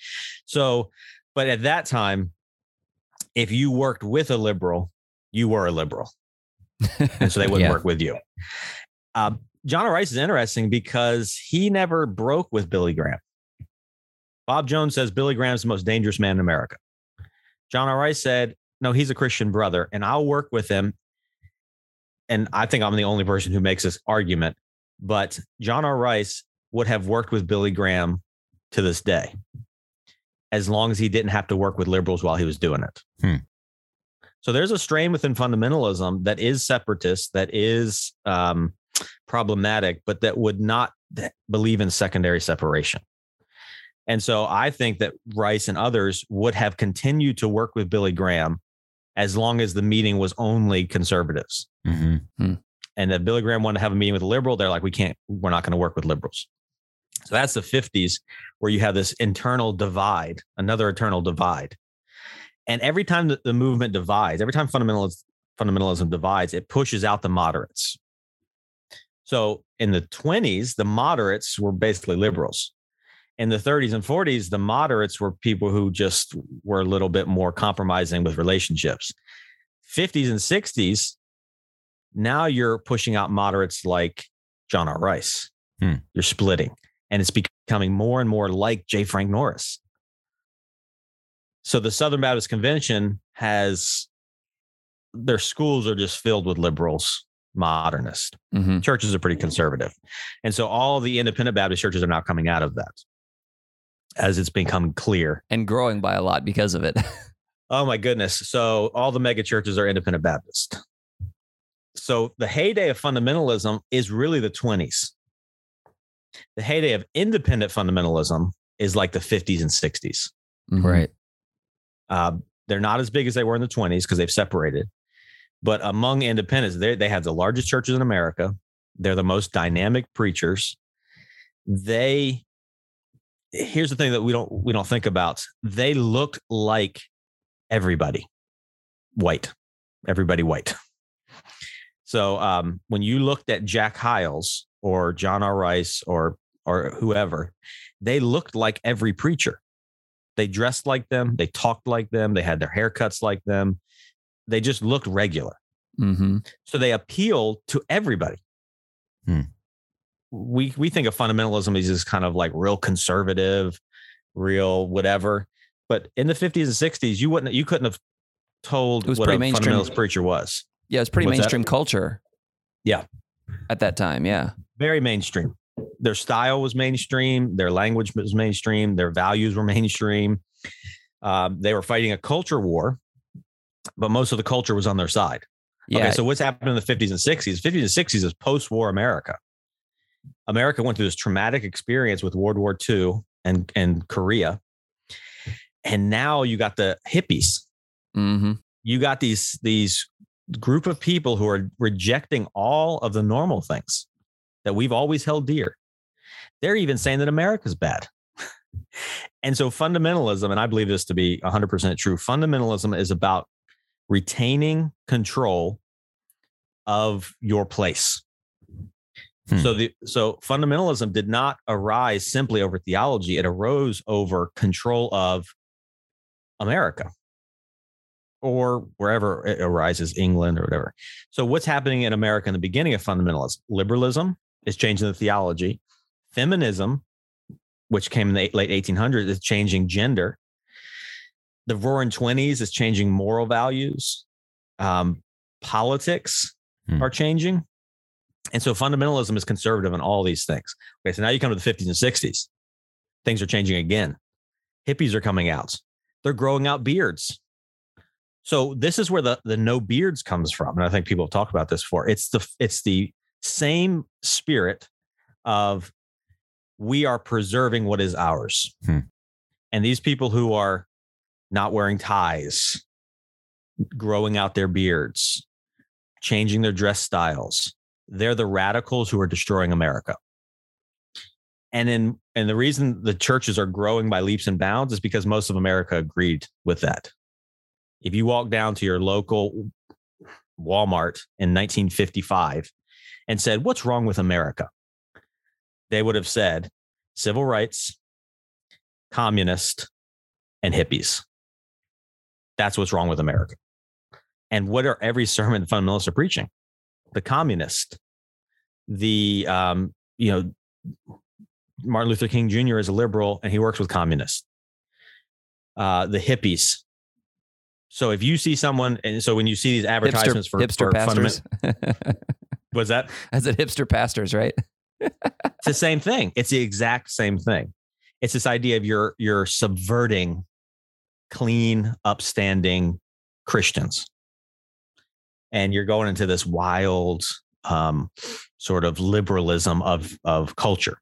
So, but at that time, if you worked with a liberal, you were a liberal. And so they wouldn't Yeah. work with you. Um, John Rice is interesting because he never broke with Billy Graham. Bob Jones says Billy Graham's the most dangerous man in America. John Rice said, no, he's a Christian brother, and I'll work with him. And I think I'm the only person who makes this argument, but John R. Rice would have worked with Billy Graham to this day, as long as he didn't have to work with liberals while he was doing it. Hmm. So there's a strain within fundamentalism that is separatist, that is um, problematic, but that would not believe in secondary separation. And so I think that Rice and others would have continued to work with Billy Graham as long as the meeting was only conservatives. hmm And that Billy Graham wanted to have a meeting with a liberal. They're like, we can't, we're not going to work with liberals. So that's the 50s where you have this internal divide, another eternal divide. And every time that the movement divides, every time fundamentalism, fundamentalism divides, it pushes out the moderates. So in the 20s, the moderates were basically liberals. In the 30s and 40s, the moderates were people who just were a little bit more compromising with relationships. 50s and 60s, now you're pushing out moderates like John R. Rice. Hmm. You're splitting, and it's becoming more and more like J. Frank Norris. So the Southern Baptist Convention has their schools are just filled with liberals, modernists. hmm Churches are pretty conservative. And so all the independent Baptist churches are now coming out of that as it's become clear. And growing by a lot because of it. Oh my goodness. So all the mega churches are independent Baptist. So the heyday of fundamentalism is really the 20s. The heyday of independent fundamentalism is like the 50s and 60s. Mhm. Right. Uh, they're not as big as they were in the 20s because they've separated. But among independents, they they have the largest churches in America. They're the most dynamic preachers. They here's the thing that we don't we don't think about. They looked like everybody white, everybody white. So um, when you looked at Jack Hyles or John R. Rice or or whoever, they looked like every preacher. They dressed like them. They talked like them. They had their haircuts like them. They just looked regular. Mhm. So they appeal to everybody. Hmm. We we think of fundamentalism as just kind of like real conservative, real whatever. But in the 50s and 60s, you wouldn't you couldn't have told what a mainstream. fundamentalist preacher was. Yeah, it's pretty What's that? mainstream culture. Yeah. At that time, yeah. Very mainstream. Their style was mainstream. Their language was mainstream. Their values were mainstream. Um, they were fighting a culture war, but most of the culture was on their side. Yeah. Okay, so what's happened in the 50s and 60s? 50s and 60s is post-war America. America went through this traumatic experience with World War II and, and Korea. And now you got the hippies. hmm You got these these group of people who are rejecting all of the normal things that we've always held dear. They're even saying that America's bad. and so fundamentalism, and I believe this to be 100% true, fundamentalism is about retaining control of your place. Hmm. So the so fundamentalism did not arise simply over theology, it arose over control of America or wherever it arises, England or whatever. So what's happening in America in the beginning of fundamentalism? Liberalism is changing the theology. Feminism, which came in the late 1800s, is changing gender. The roaring 20s is changing moral values. Um, politics Hmm. are changing. And so fundamentalism is conservative in all these things. Okay, so now you come to the 50s and 60s. Things are changing again. Hippies are coming out. They're growing out beards. So this is where the the no beards comes from, and I think people have talked about this before. It's the it's the same spirit of we are preserving what is ours, Hmm. and these people who are not wearing ties, growing out their beards, changing their dress styles, they're the radicals who are destroying America. And in and the reason the churches are growing by leaps and bounds is because most of America agreed with that. If you walk down to your local Walmart in 1955 and said, What's wrong with America? They would have said civil rights, communist, and hippies. That's what's wrong with America. And what are every sermon fundamentalists are preaching? The communist, the um, you know, Martin Luther King Jr. is a liberal and he works with communists. Uh, the hippies. So if you see someone, and so when you see these advertisements hipster, for, hipster for pastors. was that I said hipster pastors, right? it's the same thing. It's the exact same thing. It's this idea of you're you're subverting clean, upstanding Christians, and you're going into this wild um, sort of liberalism of of culture.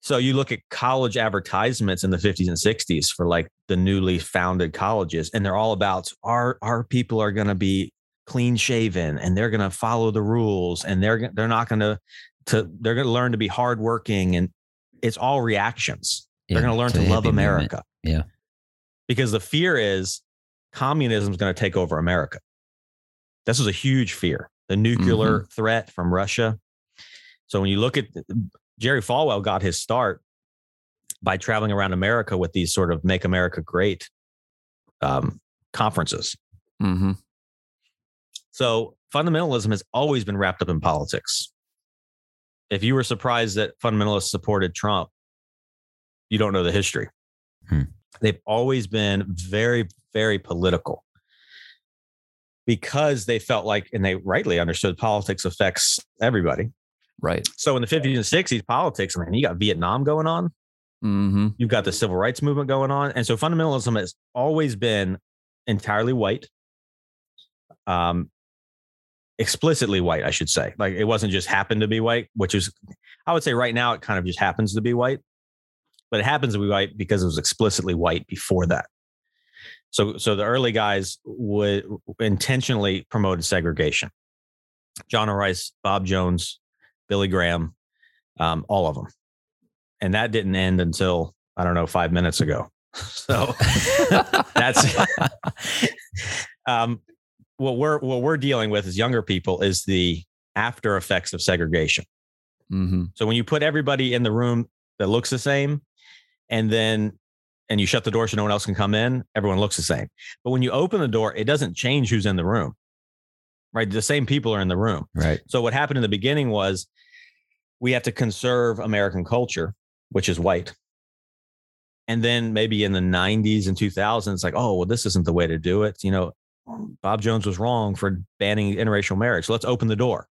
So you look at college advertisements in the 50s and 60s for like the newly founded colleges, and they're all about our our people are going to be clean shaven and they're going to follow the rules and they're they're not going to to they're going to learn to be hardworking and it's all reactions. they're going to learn to love. America. Yeah. Because the fear is communism is going to take over America. This was a huge fear. The nuclear threat from Russia. So when you look at Jerry Falwell got his start by traveling around America with these sort of "Make America Great" um, conferences. Mm-hmm. So fundamentalism has always been wrapped up in politics. If you were surprised that fundamentalists supported Trump, you don't know the history. Hmm. They've always been very, very political because they felt like, and they rightly understood politics affects everybody. Right. So in the 50s and 60s, politics, I mean, you got Vietnam going on, Mm-hmm. you've got the civil rights movement going on. And so fundamentalism has always been entirely white. Um, explicitly white, I should say. Like it wasn't just happened to be white, which is, I would say right now it kind of just happens to be white, but it happens to be white because it was explicitly white before that. So, so the early guys would intentionally promoted segregation. John. Rice, Bob Jones, Billy Graham, um, all of them, and that didn't end until I don't know five minutes ago. So that's um, what we're what we're dealing with as younger people is the after effects of segregation. Mm-hmm. So when you put everybody in the room that looks the same, and then and you shut the door so no one else can come in, everyone looks the same. But when you open the door, it doesn't change who's in the room. Right? The same people are in the room. Right. So what happened in the beginning was we have to conserve American culture, which is white. And then maybe in the 90s and 2000s, like, oh, well, this isn't the way to do it. You know, Bob Jones was wrong for banning interracial marriage. So let's open the door.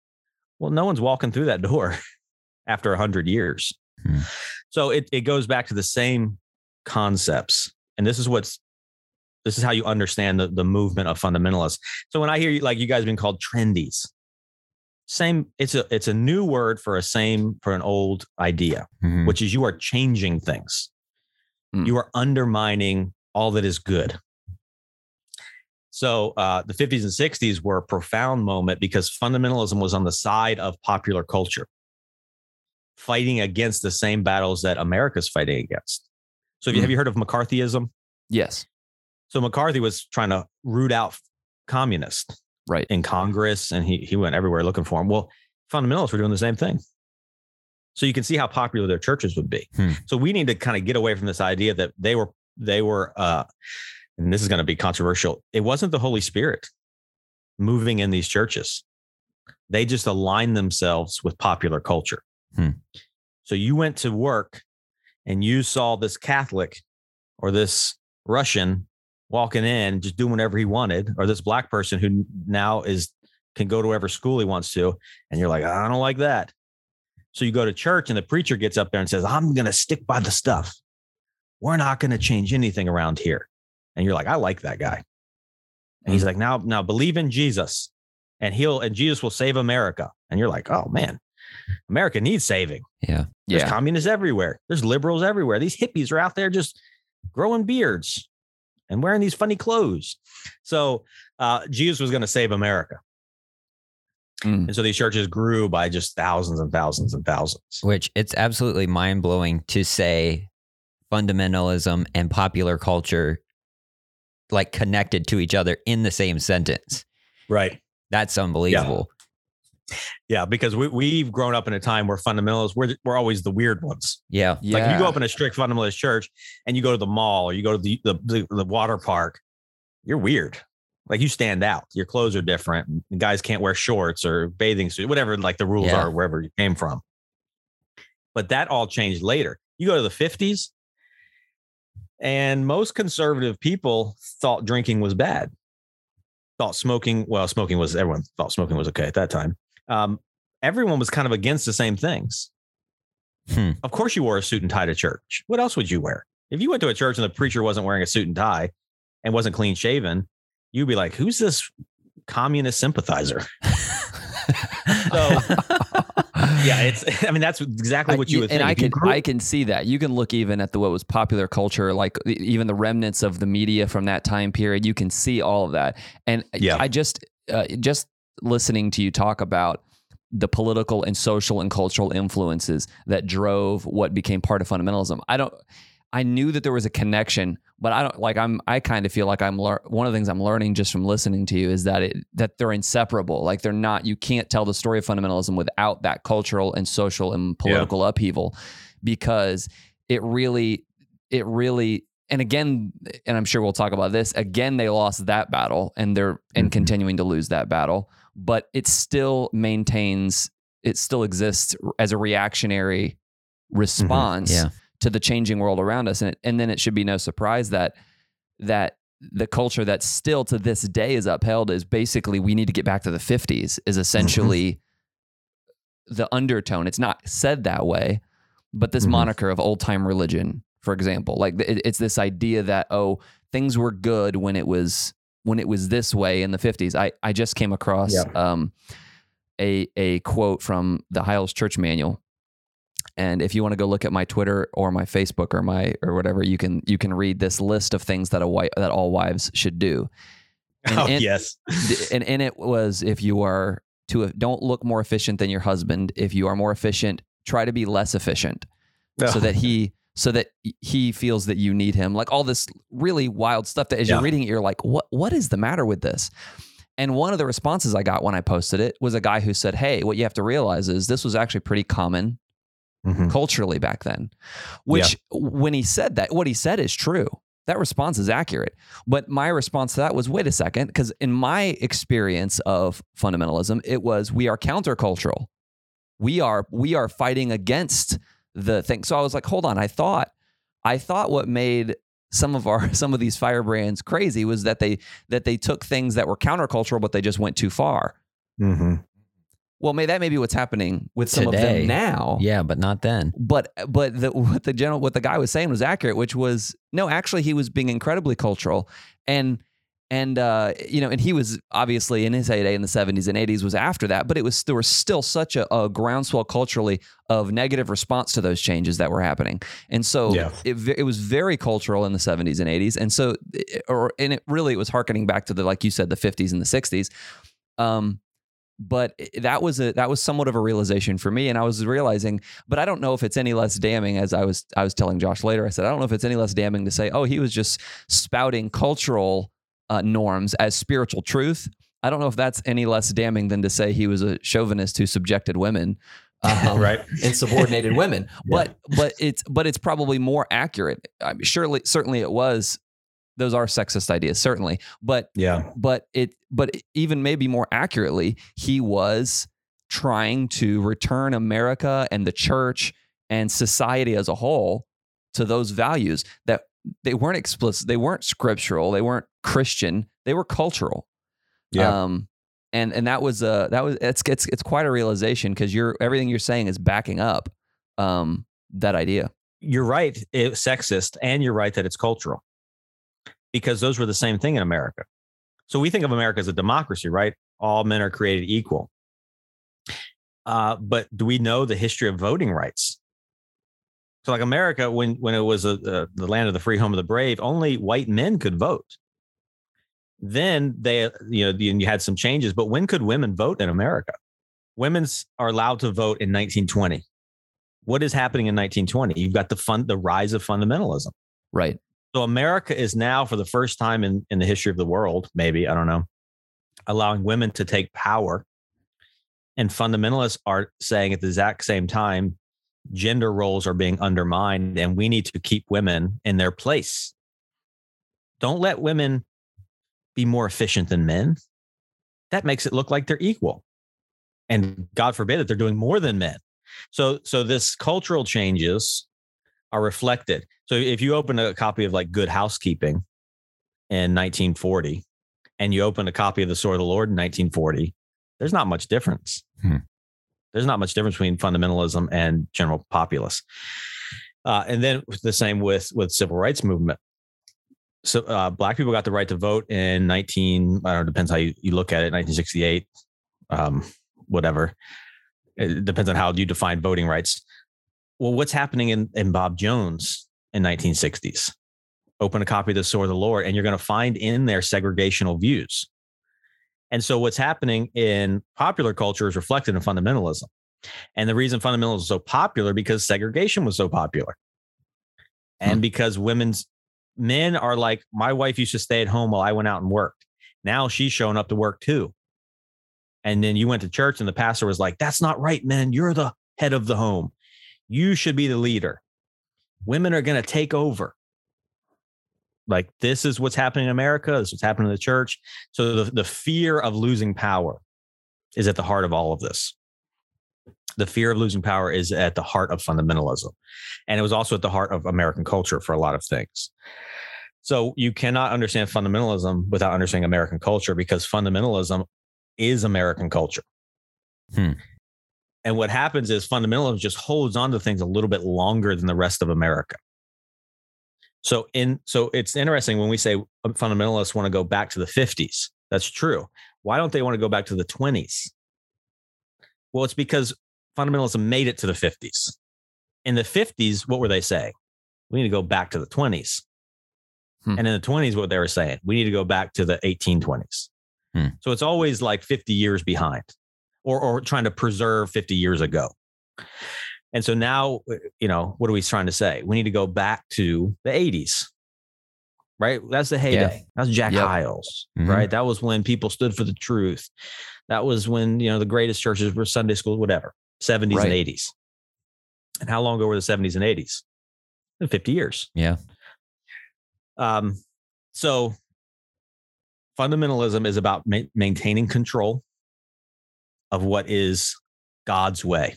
Well, no one's walking through that door after 100 years. Hmm. So it, it goes back to the same concepts. And this is what's this is how you understand the, the movement of fundamentalists. So when I hear you like you guys being called trendies, same it's a it's a new word for a same for an old idea, Mhm. which is you are changing things. Hmm. You are undermining all that is good. So uh, the 50s and 60s were a profound moment because fundamentalism was on the side of popular culture, fighting against the same battles that America's fighting against. So have you, have you heard of McCarthyism? Yes. So McCarthy was trying to root out communists Right. in Congress, and he he went everywhere looking for them. Well, fundamentalists were doing the same thing. So you can see how popular their churches would be. Hmm. So we need to kind of get away from this idea that they were they were uh and this is going to be controversial. It wasn't the Holy Spirit moving in these churches. They just aligned themselves with popular culture. Hmm. So you went to work and you saw this Catholic or this Russian walking in just doing whatever he wanted, or this black person who now is can go to whatever school he wants to, and you're like, I don't like that. So you go to church and the preacher gets up there and says, I'm going to stick by the stuff. We're not going to change anything around here. And you're like, I like that guy. And he's mm-hmm. like, now, now believe in Jesus and he'll, and Jesus will save America. And you're like, oh man, America needs saving. Yeah. There's Yeah. communists everywhere. There's liberals everywhere. These hippies are out there just growing beards and wearing these funny clothes. So uh, Jesus was going to save America. Mm. And so these churches grew by just thousands and thousands and thousands. Which it's absolutely mind blowing to say fundamentalism and popular culture like connected to each other in the same sentence. Right. That's unbelievable. Yeah. Because we, we've grown up in a time where fundamentalists, we're, we're always the weird ones. Yeah. Yeah. Like if you go up in a strict fundamentalist church and you go to the mall or you go to the, the, the, the water park, you're weird. Like you stand out. Your clothes are different. The guys can't wear shorts or bathing suit, whatever like the rules Yeah. are wherever you came from. But that all changed later. You go to the 50s, and most conservative people thought drinking was bad. Thought smoking, well, smoking was everyone thought smoking was okay at that time. Um, everyone was kind of against the same things. Hmm. Of course, you wore a suit and tie to church. What else would you wear? If you went to a church and the preacher wasn't wearing a suit and tie and wasn't clean shaven, you'd be like, "Who's this communist sympathizer?" So, yeah, it's. I mean, that's exactly what you would and think. I can grew- I can see that. You can look even at the what was popular culture, like even the remnants of the media from that time period. You can see all of that. And Yeah. I just uh, just listening to you talk about the political and social and cultural influences that drove what became part of fundamentalism. I don't. I knew that there was a connection, but I don't like. I'm. I kind of feel like I'm. Lear- one of the things I'm learning just from listening to you is that it that they're inseparable. Like they're not. You can't tell the story of fundamentalism without that cultural and social and political upheaval, because it really, it really, and again, and I'm sure we'll talk about this. Again, they lost that battle, and they're and Mhm. continuing to lose that battle. But it still maintains. It still exists as a reactionary response Yeah. to the changing world around us, and it, and then it should be no surprise that that the culture that still to this day is upheld is basically we need to get back to the 50s is essentially the undertone it's not said that way but this Mhm. moniker of old time religion for example like it, it's this idea that oh things were good when it was when it was this way in the 50s i i just came across Yeah. um a a quote from the Hyles Church Manual and if you want to go look at my Twitter or my Facebook or my or whatever, you can you can read this list of things that a wife that all wives should do. And oh in- yes. And in it was if you are to don't look more efficient than your husband. If you are more efficient, try to be less efficient, so that he so that he feels that you need him. Like all this really wild stuff that as Yeah. you're reading it, you're like, what what is the matter with this? And one of the responses I got when I posted it was a guy who said, Hey, what you have to realize is this was actually pretty common Mhm. culturally back then. Which, when he said that, what he said is true. That response is accurate. But my response to that was wait a second, because in my experience of fundamentalism, it was we are countercultural. We are we are fighting against the thing. So I was like, hold on. I thought I thought what made some of our some of these firebrands crazy was that they that they took things that were countercultural, but they just went too far. Mm-hmm. Well, may that may be what's happening with some of them now Yeah, but not then. but but the, what the general what the guy was saying was accurate, which was no, actually he was being incredibly cultural, and and uh, you know, and he was obviously in his heyday in the seventies and eighties was after that, but it was there was still such a, a groundswell culturally of negative response to those changes that were happening, and so Yeah. it it was very cultural in the seventies and eighties, and so it- or and it really it was harkening back to the like you said the fifties and the sixties. Um, but that was a that was somewhat of a realization for me and i was realizing but i don't know if it's any less damning as i was i was telling josh later i said i don't know if it's any less damning to say oh he was just spouting cultural uh, norms as spiritual truth i don't know if that's any less damning than to say he was a chauvinist who subjected women um, Right. and subordinated women Yeah. but but it's but it's probably more accurate I mean, surely certainly it was those are sexist ideas certainly but Yeah. but it but even maybe more accurately he was trying to return america and the church and society as a whole to those values that they weren't explicit they weren't scriptural they weren't christian they were cultural Yeah. um and and that was uh that was it's it's it's quite a realization because you're everything you're saying is backing up um that idea you're right. It's sexist, and you're right that it's cultural, because those were the same thing in America. So we think of America as a democracy, right? All men are created equal. Uh, but do we know the history of voting rights? So, like America, when when it was a, a, the land of the free, home of the brave, only white men could vote. Then they, you know, you had some changes. But when could women vote in America? Women's are allowed to vote in 1920 what is happening in 1920 you've got the fund, the rise of fundamentalism. Right. So america is now for the first time in, in the history of the world maybe i don't know allowing women to take power. And fundamentalists are saying at the exact same time gender roles are being undermined and we need to keep women in their place. Don't let women be more efficient than men that makes it look like they're equal. And god forbid that they're doing more than men. So so this cultural changes are reflected. So if you open a copy of like good housekeeping in 1940 and you open a copy of the sword of the lord in 1940 there's not much difference. Hmm. there's not much difference between fundamentalism and general populace. Uh, and then the same with with civil rights movement so uh, black people got the right to vote in 19 i don't know depends how you, you look at it 1968 um, whatever. It depends on how you define voting rights. Well what's happening in, in bob jones in 1960s open a copy of the sword of the lord and you're going to find in there segregational views. And so what's happening in popular culture is reflected in fundamentalism. And the reason fundamentalism is so popular because segregation was so popular. And Hmm. because women's men are like my wife used to stay at home while i went out and worked now she's showing up to work too and then you went to church and the pastor was like that's not right men you're the head of the home you should be the leader women are going to take over. Like this is what's happening in America. This is what's happening in the church. So the, the fear of losing power is at the heart of all of this. The fear of losing power is at the heart of fundamentalism. And it was also at the heart of American culture for a lot of things. So you cannot understand fundamentalism without understanding American culture because fundamentalism is American culture. Hmm. And what happens is fundamentalism just holds on to things a little bit longer than the rest of America. So in so it's interesting when we say fundamentalists want to go back to the 50s. That's true. Why don't they want to go back to the 20s? Well, it's because fundamentalism made it to the 50s. In the 50s, what were they saying? We need to go back to the 20s. Hmm. And in the 20s, what they were saying, we need to go back to the 1820s. Hmm. So it's always like 50 years behind or, or trying to preserve 50 years ago. And so now, uh, you know, what are we trying to say? We need to go back to the 80s, right? That's the heyday. That's Jack Yep. Hyles, Mhm. right? That was when people stood for the truth. That was when, you know, the greatest churches were Sunday school, whatever, 70s and 80s. And how long ago were the 70s and 80s? 50 years. Yeah. Um, so fundamentalism is about ma- maintaining control of what is God's way,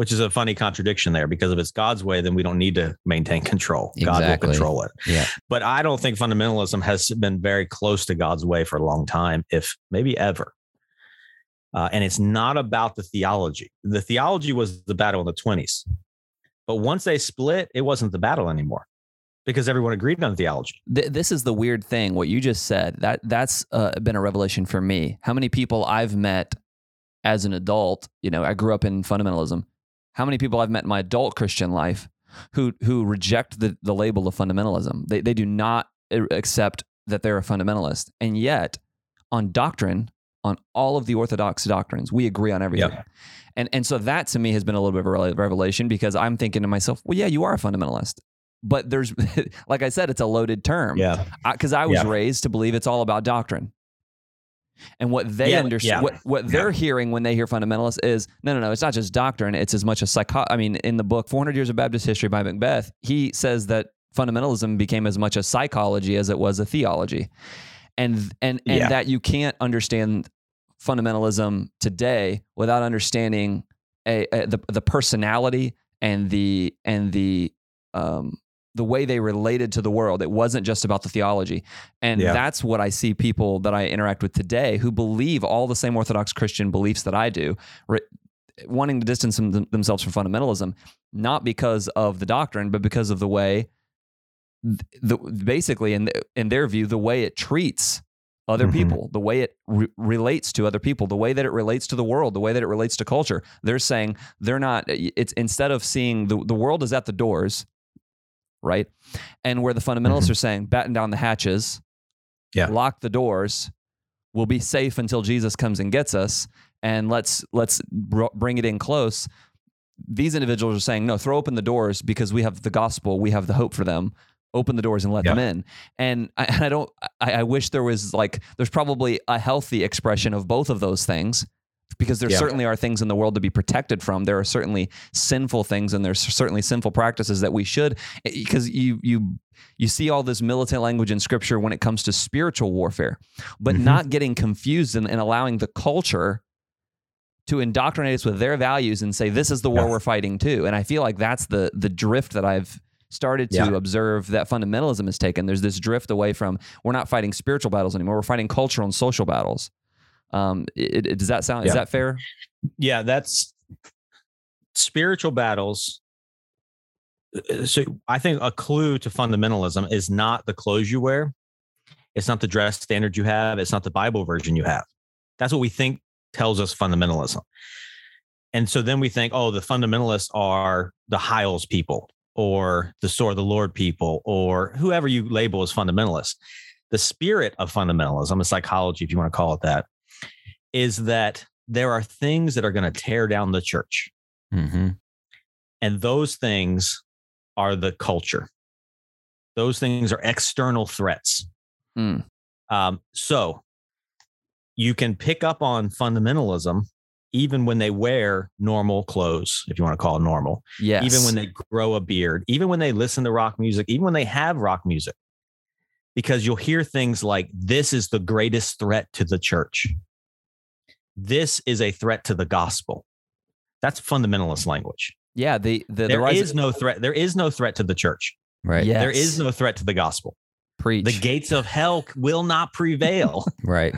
which is a funny contradiction there because if it's God's way, then we don't need to maintain control. God will control it. Yeah. But I don't think fundamentalism has been very close to God's way for a long time, if maybe ever. Uh, and it's not about the theology. The theology was the battle in the 20s. But once they split, it wasn't the battle anymore because everyone agreed on theology. Th- this is the weird thing. What you just said that that's uh, been a revelation for me. How many people I've met as an adult? You know, I grew up in fundamentalism. How many people I've met in my adult Christian life who who reject the the label of fundamentalism? They they do not accept that they're a fundamentalist, and yet on doctrine, on all of the orthodox doctrines, we agree on everything. Yep. And and so that to me has been a little bit of a revelation because I'm thinking to myself, well, yeah, you are a fundamentalist. But there's, like I said, it's a loaded term Yeah. because I, was Yeah. raised to believe it's all about doctrine. And what they Yeah, understand, yeah. what, what they're hearing when they hear fundamentalists is no, no, no, it's not just doctrine. It's as much as psycho. I mean, in the book 400 Years of Baptist History by McBeth, he says that fundamentalism became as much a psychology as it was a theology, and and and that you can't understand fundamentalism today without understanding a, a the the personality and the and the um the way they related to the world. It wasn't just about the theology. And Yeah. that's what I see people that I interact with today who believe all the same Orthodox Christian beliefs that I do, re- wanting to distance them, themselves from fundamentalism, not because of the doctrine, but because of the way, the, basically, in, in their view, the way it treats other Mhm. people, the way it re- relates to other people, the way that it relates to the world, the way that it relates to culture. They're saying they're not, it's instead of seeing the, the world is at the doors, right? And where the fundamentalists mm-hmm. are saying, batten down the hatches, Yeah. lock the doors, we'll be safe until Jesus comes and gets us, and let's let's br- bring it in close. These individuals are saying, no, throw open the doors because we have the gospel, we have the hope for them. Open the doors and let Yeah. them in. And I, and I don't. I, I wish there was like there's probably a healthy expression of both of those things because there Yeah. certainly are things in the world to be protected from. There are certainly sinful things and there's certainly sinful practices that we should because you you you see all this militant language in scripture when it comes to spiritual warfare, but Mhm. not getting confused and, and allowing the culture to indoctrinate us with their values and say this is the war Yeah. we're fighting too. And I feel like that's the the drift that I've started to Yeah. observe that fundamentalism has taken. There's this drift away from we're not fighting spiritual battles anymore. We're fighting cultural and social battles. Um, it, it- does that sound? Is that fair? yeah that's spiritual battles Uh, so i think a clue to fundamentalism is not the clothes you wear. It's not the dress standard you have. It's not the bible version you have. That's what we think tells us fundamentalism. And so then we think oh the fundamentalists are the hyles people or the sword of the lord people or whoever you label as fundamentalists the spirit of fundamentalism a psychology if you want to call it that is that there are things that are going to tear down the church. Mm-hmm. And those things are the culture. Those things are external threats. Mm. Um, so you can pick up on fundamentalism even when they wear normal clothes, if you want to call it normal, Yes. even when they grow a beard, even when they listen to rock music, even when they have rock music, because you'll hear things like, This is the greatest threat to the church. This is a threat to the gospel. That's fundamentalist language. yeah, the the, the There rise is no threat. There is no threat to the church. Right. Yeah. There Yes. is no threat to the gospel. preach. The gates of hell will not prevail. Right.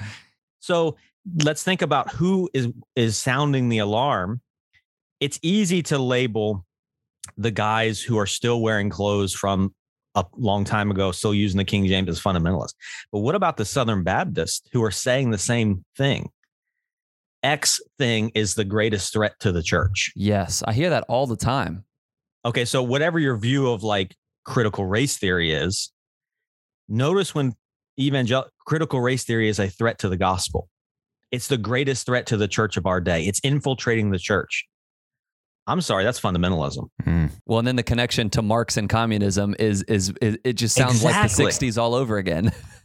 So let's think about who is is sounding the alarm. It's easy to label the guys who are still wearing clothes from a long time ago, still using the King James as fundamentalists. But what about the Southern Baptists who are saying the same thing? X thing is the greatest threat to the church. yes, I hear that all the time. Okay, so whatever your view of like critical race theory is, notice when evangel critical race theory is a threat to the gospel. It's the greatest threat to the church of our day. It's infiltrating the church. I'm sorry, that's fundamentalism. Mm. Well, and then the connection to Marx and communism is is, is it just sounds Exactly. like the '60s all over again.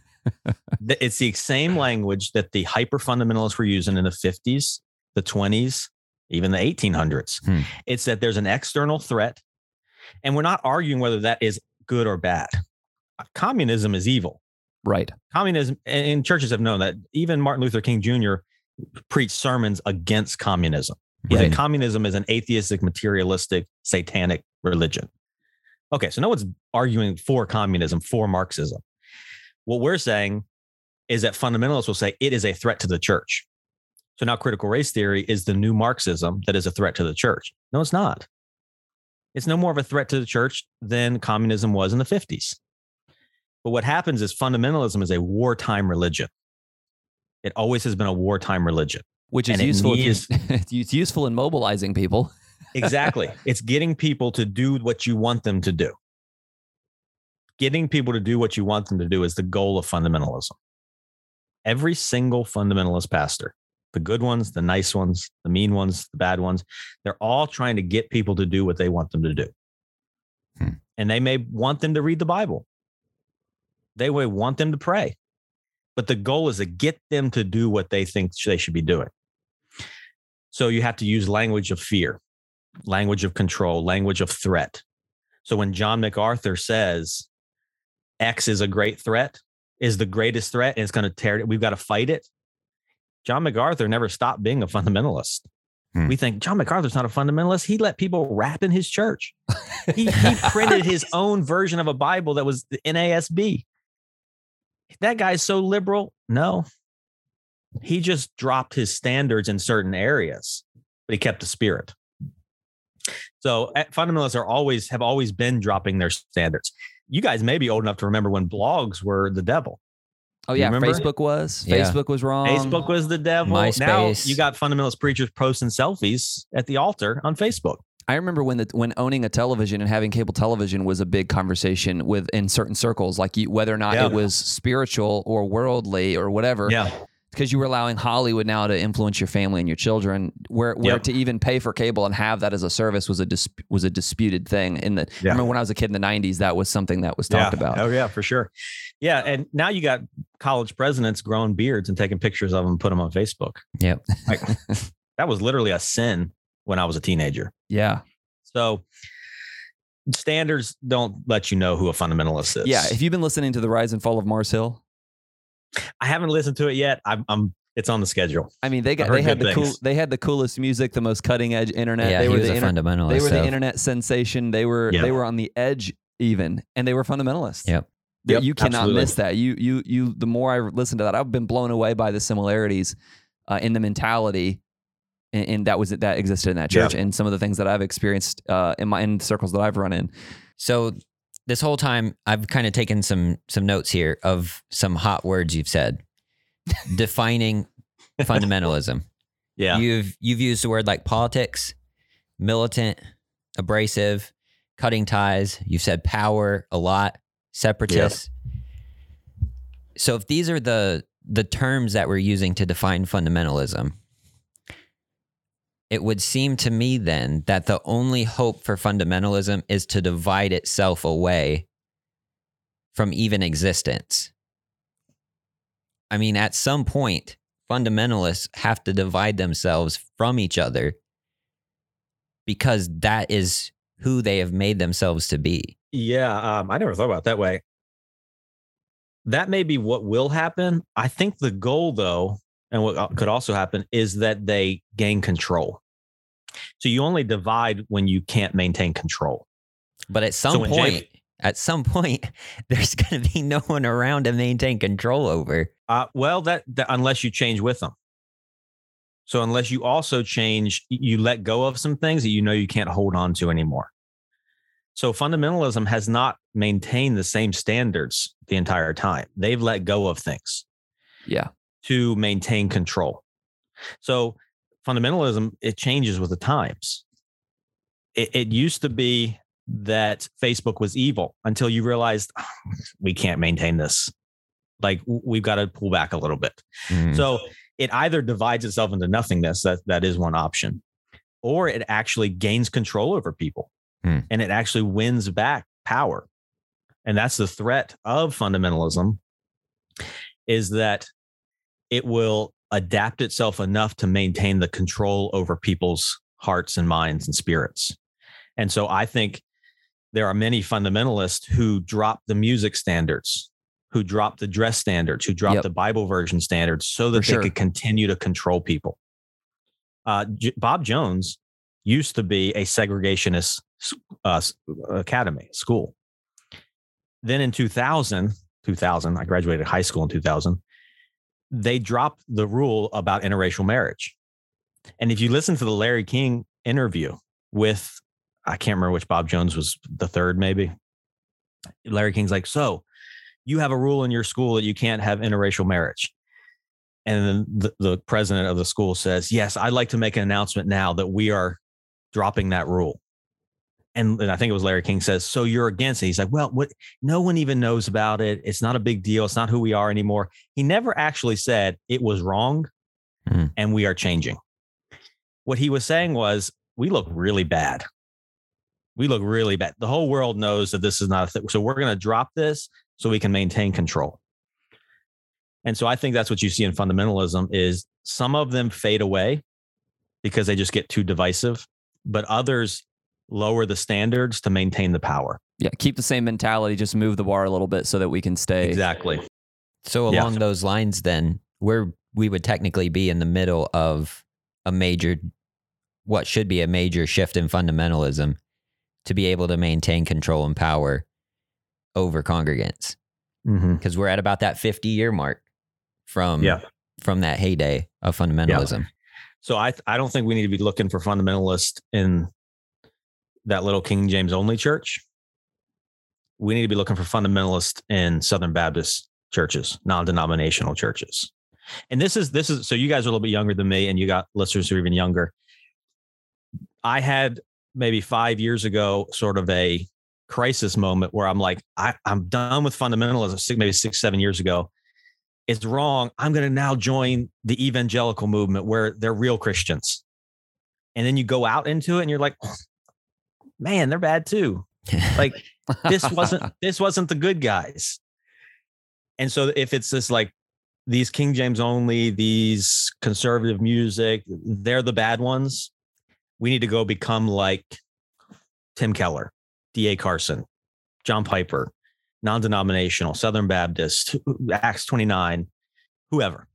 It's the same language that the hyper fundamentalists were using in the 50s, the 20s, even the 1800s. Hmm. It's that there's an external threat, and we're not arguing whether that is good or bad. Communism is evil. right. communism and churches have known that even martin luther king jr preached sermons against communism Right. said communism is an atheistic materialistic satanic religion okay so no one's arguing for communism for marxism what we're saying is that fundamentalists will say it is a threat to the church so now critical race theory is the new marxism that is a threat to the church no it's not it's no more of a threat to the church than communism was in the 50s but what happens is fundamentalism is a wartime religion. It always has been a wartime religion. Which is it useful. you- needs- it's useful in mobilizing people. Exactly. it's getting people to do what you want them to do. Getting people to do what you want them to do is the goal of fundamentalism. Every single fundamentalist pastor, the good ones, the nice ones, the mean ones, the bad ones, they're all trying to get people to do what they want them to do. Hmm. And they may want them to read the Bible. They may want them to pray. But the goal is to get them to do what they think they should be doing. So you have to use language of fear language of control, language of threat. So when John MacArthur says X is a great threat, is the greatest threat, and it's going to tear it, we've got to fight it. John MacArthur never stopped being a fundamentalist. Hmm. We think John MacArthur's not a fundamentalist. He let people rap in his church. He, he printed his own version of a Bible that was the NASB. That guy's so liberal. No, he just dropped his standards in certain areas, but he kept the spirit. So uh, fundamentalists are always have always been dropping their standards. You guys may be old enough to remember when blogs were the devil. Oh yeah, remember? Facebook was. Yeah. Facebook was wrong. Facebook was the devil. Now you got fundamentalist preachers posting selfies at the altar on Facebook. I remember when the when owning a television and having cable television was a big conversation with in certain circles, like you, whether or not Yeah. it was spiritual or worldly or whatever. Yeah. Because you were allowing Hollywood now to influence your family and your children. Where where Yep. to even pay for cable and have that as a service was a dis- was a disputed thing. In the I Yeah. remember when I was a kid in the '90s, that was something that was talked yeah. about. Oh yeah, for sure. Yeah, and now you got college presidents growing beards and taking pictures of them and put them on Facebook. Yep. Like, that was literally a sin when I was a teenager. Yeah, So standards don't let you know who a fundamentalist is. yeah. If you've been listening to the Rise and Fall of Mars Hill, I haven't listened to it yet. I'm, I'm it's on the schedule. I mean they got they had good the cool they had the coolest music, the most cutting edge internet. yeah, they he were was the a inter- fundamentalist. they were the internet sensation. They were Yeah. they were on the edge even, and they were fundamentalists. Yep. That Yep, you cannot absolutely. miss that. You you you. The more I listen to that, I've been blown away by the similarities uh, in the mentality, and, and that was that existed in that Yeah. church, and some of the things that I've experienced uh, in my in circles that I've run in. So this whole time I've kind of taken some some notes here of some hot words you've said defining fundamentalism. Yeah. You've you've used the word like politics, militant, abrasive, cutting ties. You've said power a lot, separatist. So if these are the the terms that we're using to define fundamentalism, it would seem to me then that the only hope for fundamentalism is to divide itself away from even existence. I mean, at some point, fundamentalists have to divide themselves from each other because that is who they have made themselves to be. Yeah, um, I never thought about that way. That may be what will happen. I think the goal, though, and what uh, could also happen is that they gain control. So you only divide when you can't maintain control. But at some So point, James- at some point, there's going to be no one around to maintain control over. Uh, well, that, that unless you change with them. So unless you also change, you let go of some things that you know you can't hold on to anymore. So fundamentalism has not maintained the same standards the entire time. They've let go of things. Yeah. To maintain control. So fundamentalism it changes with the times. It, it used to be that Facebook was evil until you realized "Oh, we can't maintain this. Like we've got to pull back a little bit. Mm. So it either divides itself into nothingness. That that is one option, or it actually gains control over people, Hmm. and it actually wins back power. And that's the threat of fundamentalism, is that it will adapt itself enough to maintain the control over people's hearts and minds and spirits. And so I think there are many fundamentalists who drop the music standards, who drop the dress standards, who drop Yep. the Bible version standards so that For sure. they could continue to control people. Uh, J- Bob Jones used to be a segregationist uh, academy school. Then in 2000, 2000, I graduated high school in 2000, they dropped the rule about interracial marriage. And if you listen to the Larry King interview with, I can't remember which Bob Jones was the third, maybe. Larry King's like, So you have a rule in your school that you can't have interracial marriage. And then the, the president of the school says, Yes, I'd like to make an announcement now that we are dropping that rule. And, and I think it was Larry King says, So you're against it. He's like, Well, what no one even knows about it. It's not a big deal. It's not who we are anymore. He never actually said it was wrong Hmm. and we are changing. What he was saying was, we look really bad. We look really bad. The whole world knows that this is not a thing. So we're going to drop this so we can maintain control. And so I think that's what you see in fundamentalism is some of them fade away because they just get too divisive, but others lower the standards to maintain the power. Yeah. Keep the same mentality, just move the bar a little bit so that we can stay. Exactly. So Yeah. along those lines, then where we would technically be in the middle of a major, what should be a major shift in fundamentalism, to be able to maintain control and power over congregants, Mm-hmm. because we're at about that fifty year mark from Yeah. from that heyday of fundamentalism. So I I don't think we need to be looking for fundamentalists in that little King James only church. We need to be looking for fundamentalists in Southern Baptist churches, non-denominational churches. And this is this is so you guys are a little bit younger than me, and you got listeners who are even younger. I had maybe five years ago sort of a crisis moment where I'm like, I, I'm done with fundamentalism, maybe six, seven years ago. It's wrong. I'm going to now join the evangelical movement where they're real Christians. And then you go out into it and you're like, "Oh, man, they're bad too. Like this wasn't this wasn't the good guys. And so if it's this like these King James only, these conservative music, they're the bad ones. We need to go become like Tim Keller, D.A. Carson, John Piper, non-denominational, Southern Baptist, Acts 29, whoever.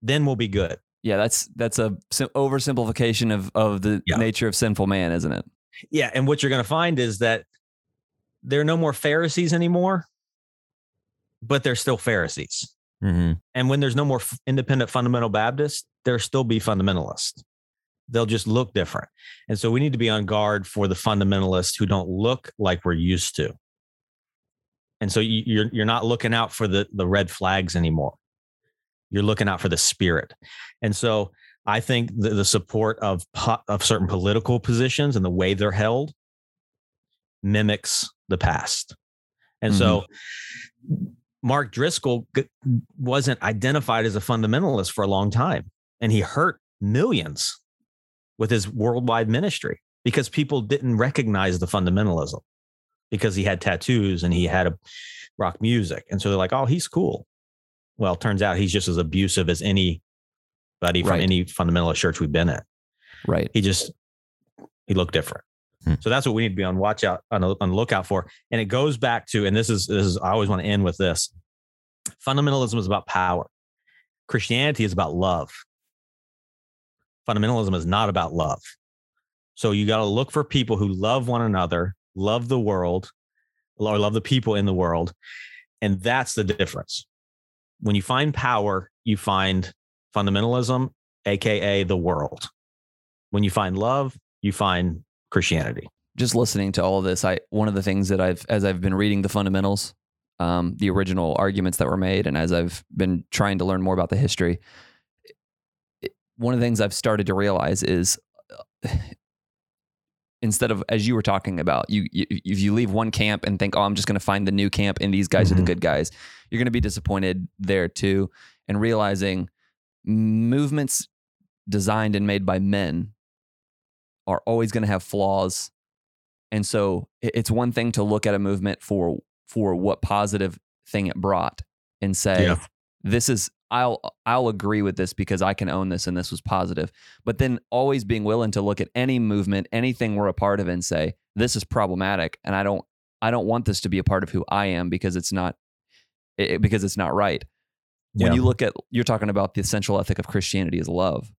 Then we'll be good. Yeah, that's that's a oversimplification of of the Yeah. nature of sinful man, isn't it? Yeah. And what you're going to find is that there are no more Pharisees anymore, but they're still Pharisees. hmm And when there's no more f- independent fundamental Baptists, there'll still be fundamentalists. They'll just look different. And so we need to be on guard for the fundamentalists who don't look like we're used to. And so you- you're you're not looking out for the the red flags anymore. You're looking out for the spirit. And so I think the, the support of po- of certain political positions and the way they're held mimics the past. And so mm-hmm. Mark Driscoll g- wasn't identified as a fundamentalist for a long time, and he hurt millions with his worldwide ministry because people didn't recognize the fundamentalism because he had tattoos and he had a rock music, and so they're like, "Oh, he's cool." Well, turns out he's just as abusive as any from Right. any fundamentalist church we've been at. Right. He just he looked different. Hmm. So that's what we need to be on watch out on, the- on the lookout for. And it goes back to, and this is this is I always want to end with this. Fundamentalism is about power. Christianity is about love. Fundamentalism is not about love. So you got to look for people who love one another, love the world, or love the people in the world. And that's the difference. When you find power, you find fundamentalism, AKA the world. When you find love, you find Christianity. just listening to all of this, I one of the things that I've as I've been reading the fundamentals, um, the original arguments that were made, and as I've been trying to learn more about the history, it- one of the things I've started to realize is uh, instead of as you were talking about, you, you if you leave one camp and think, oh, I'm just going to find the new camp and these guys are the good guys, you're going to be disappointed there too, and realizing movements designed and made by men are always going to have flaws and so it's one thing to look at a movement for for what positive thing it brought and say Yeah. this is I'll I'll agree with this because I can own this and this was positive. But then always being willing to look at any movement, anything we're a part of and say this is problematic and I don't I don't want this to be a part of who I am because it's not it, because it's not right. When Yeah. you look at you're talking about the essential ethic of Christianity is love.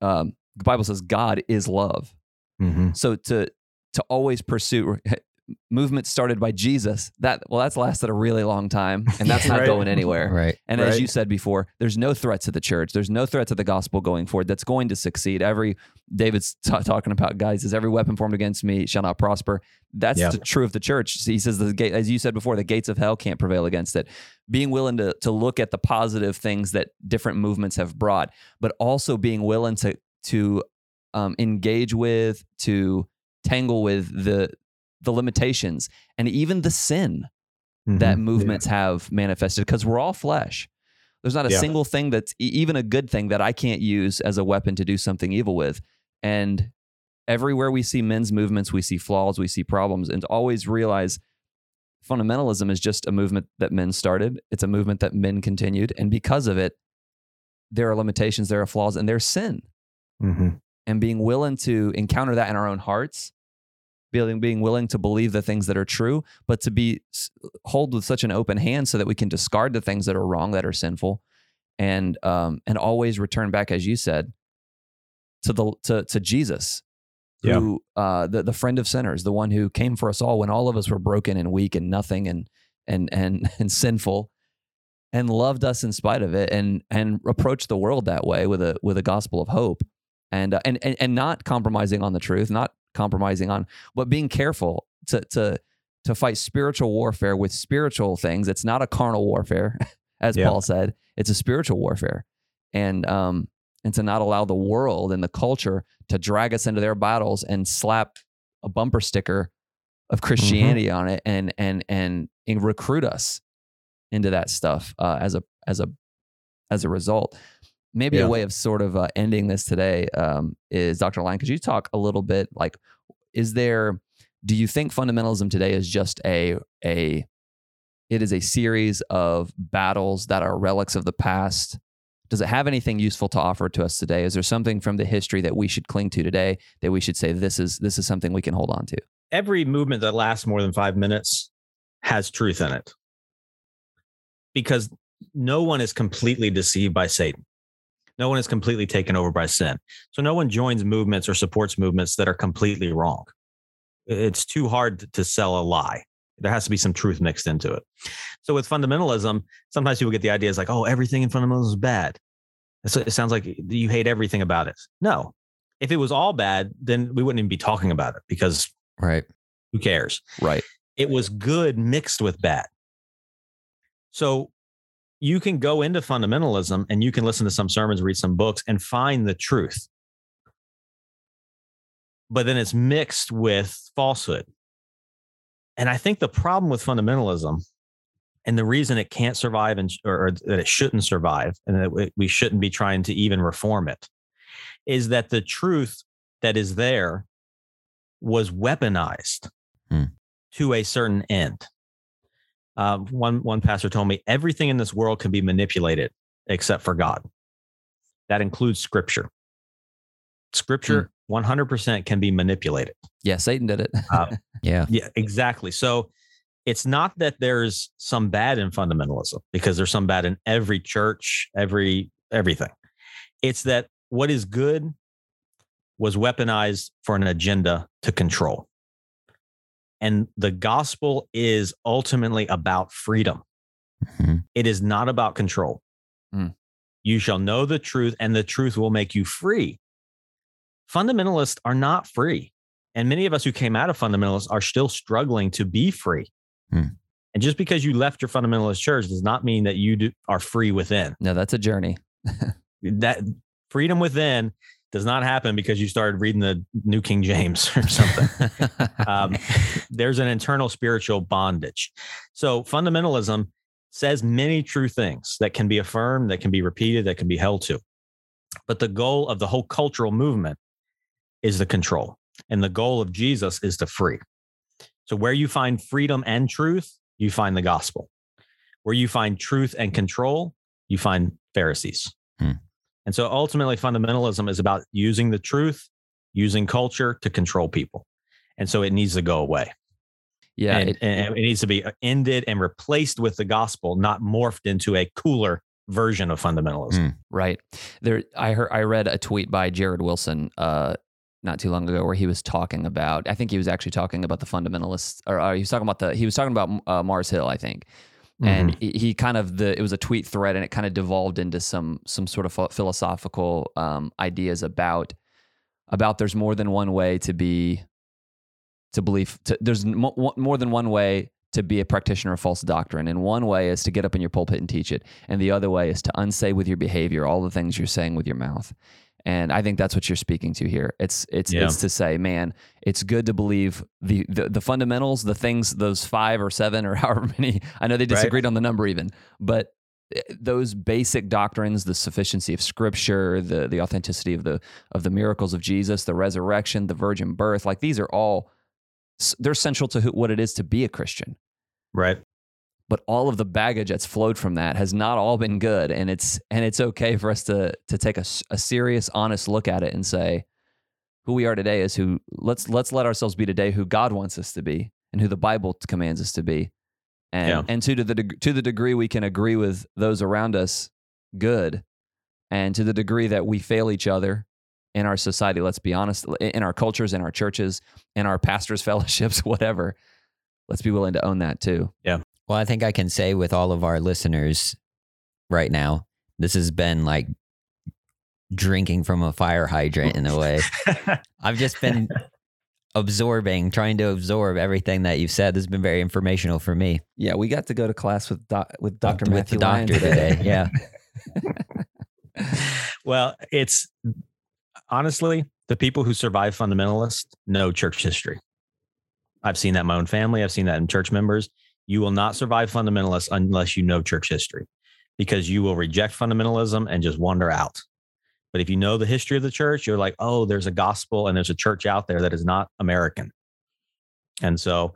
Um, the Bible says God is love. Mhm. So to to always pursue movements started by Jesus, that well, that's lasted a really long time, and that's not Right. going anywhere. Right. And as you said before, there's no threat to the church. There's no threat to the gospel going forward. That's going to succeed. Every David's ta talking about guys is every weapon formed against me shall not prosper. That's Yeah. the true of the church. He says the gate, as you said before, the gates of hell can't prevail against it. Being willing to to look at the positive things that different movements have brought, but also being willing to to um, engage with, to tangle with the the limitations and even the sin that Mhm. movements have manifested because we're all flesh. There's not a Yeah. single thing that's even a good thing that I can't use as a weapon to do something evil with. And everywhere we see men's movements, we see flaws, we see problems, and to always realize fundamentalism is just a movement that men started. It's a movement that men continued. And because of it, there are limitations, there are flaws, and there's sin. Mhm. And being willing to encounter that in our own hearts, being, being willing to believe the things that are true, but to be hold with such an open hand so that we can discard the things that are wrong, that are sinful, and um, and always return back, as you said, to the to to Jesus, Yeah. who uh, the the friend of sinners, the one who came for us all when all of us were broken and weak and nothing and and and and sinful, and loved us in spite of it, and and approached the world that way with a with a gospel of hope, and uh, and and and not compromising on the truth, not compromising on, but being careful to to to fight spiritual warfare with spiritual things. It's not a carnal warfare, as Yeah. Paul said. It's a spiritual warfare, and um and to not allow the world and the culture to drag us into their battles and slap a bumper sticker of Christianity on it and and and and recruit us into that stuff uh, as a as a as a result. Maybe Yeah. a way of sort of uh, ending this today um, is Dr. Lyon. Could you talk a little bit like, is there? Do you think fundamentalism today is just a a it is a series of battles that are relics of the past? Does it have anything useful to offer to us today? Is there something from the history that we should cling to today that we should say this is this is something we can hold on to? Every movement that lasts more than five minutes has truth in it because no one is completely deceived by Satan. No one is completely taken over by sin. So no one joins movements or supports movements that are completely wrong. It's too hard to- sell a lie. There has to be some truth mixed into it. So with fundamentalism, sometimes people get the idea is like, oh, everything in fundamentalism is bad. So it sounds like you hate everything about it. No. If it was all bad, then we wouldn't even be talking about it because Right. who cares? Right. it was good mixed with bad. So you can go into fundamentalism and you can listen to some sermons, read some books, and find the truth. But then it's mixed with falsehood. And I think the problem with fundamentalism and the reason it can't survive and or, or that it shouldn't survive and that we- shouldn't be trying to even reform it is that the truth that is there was weaponized Hmm. to a certain end. Uh, one one pastor told me everything in this world can be manipulated except for God. that includes scripture. Scripture 100% can be manipulated. Yeah, Satan did it. Uh, Yeah. yeah, exactly. So it's not that there's some bad in fundamentalism because there's some bad in every church, every everything. It's that what is good was weaponized for an agenda to control. And the gospel is ultimately about freedom. Mhm. It is not about control. Mm. You shall know the truth, and the truth will make you free. Fundamentalists are not free. And many of us who came out of fundamentalists are still struggling to be free. Hmm. And just because you left your fundamentalist church does not mean that you do, are free within. No, that's a journey. That freedom within does not happen because you started reading the New King James or something. um, there's an internal spiritual bondage. So fundamentalism says many true things that can be affirmed, that can be repeated, that can be held to. But the goal of the whole cultural movement is the control. And the goal of Jesus is to free. So where you find freedom and truth, you find the gospel. Where you find truth and control, you find Pharisees. Hmm. And so ultimately, fundamentalism is about using the truth, using culture to control people. And so it needs to go away. Yeah, and, it- and it needs to be ended and replaced with the gospel, not morphed into a cooler version of fundamentalism. Hmm. Right. There I heard I read a tweet by Jared Wilson uh not too long ago where he was talking about I think he was actually talking about the fundamentalists or uh, he was talking about the he was talking about uh, Mars Hill I think. And he, he kind of the it was a tweet thread and it kind of devolved into some some sort of philosophical um ideas about about there's more than one way to be to believe to, there's mo- more than one way to be a practitioner of false doctrine. And one way is to get up in your pulpit and teach it. And the other way is to unsay with your behavior all the things you're saying with your mouth and i think that's what you're speaking to here it's it's Yeah. it's to say man it's good to believe the, the the fundamentals the things those five or seven or however many i know they disagreed on the number even but eh, those basic doctrines the sufficiency of scripture the the authenticity of the of the miracles of jesus the resurrection the virgin birth like these are all they're central to who, what it is to be a christian Right. But all of the baggage that's flowed from that has not all been good. And it's and it's okay for us to to take a serious honest look at it and say who we are today is who let's let's let ourselves be today who god wants us to be and who the bible commands us to be. And Yeah. and to the deg- to the degree we can agree with those around us good. And to the degree that we fail each other in our society let's be honest in our cultures in our churches in our pastors fellowships whatever let's be willing to own that too Well, I think I can say with all of our listeners right now, this has been like drinking from a fire hydrant in a way. I've just been absorbing, trying to absorb everything that you've said. This has been very informational for me. Yeah, we got to go to class with doc, with Dr. With Matthew the Lyon doctor today. Yeah. well, it's honestly the people who survive fundamentalist know church history. I've seen that in my own family. I've seen that in church members. You will not survive fundamentalists unless you know church history because you will reject fundamentalism and just wander out. But if you know the history of the church, you're like, oh, there's a gospel and there's a church out there that is not American. And so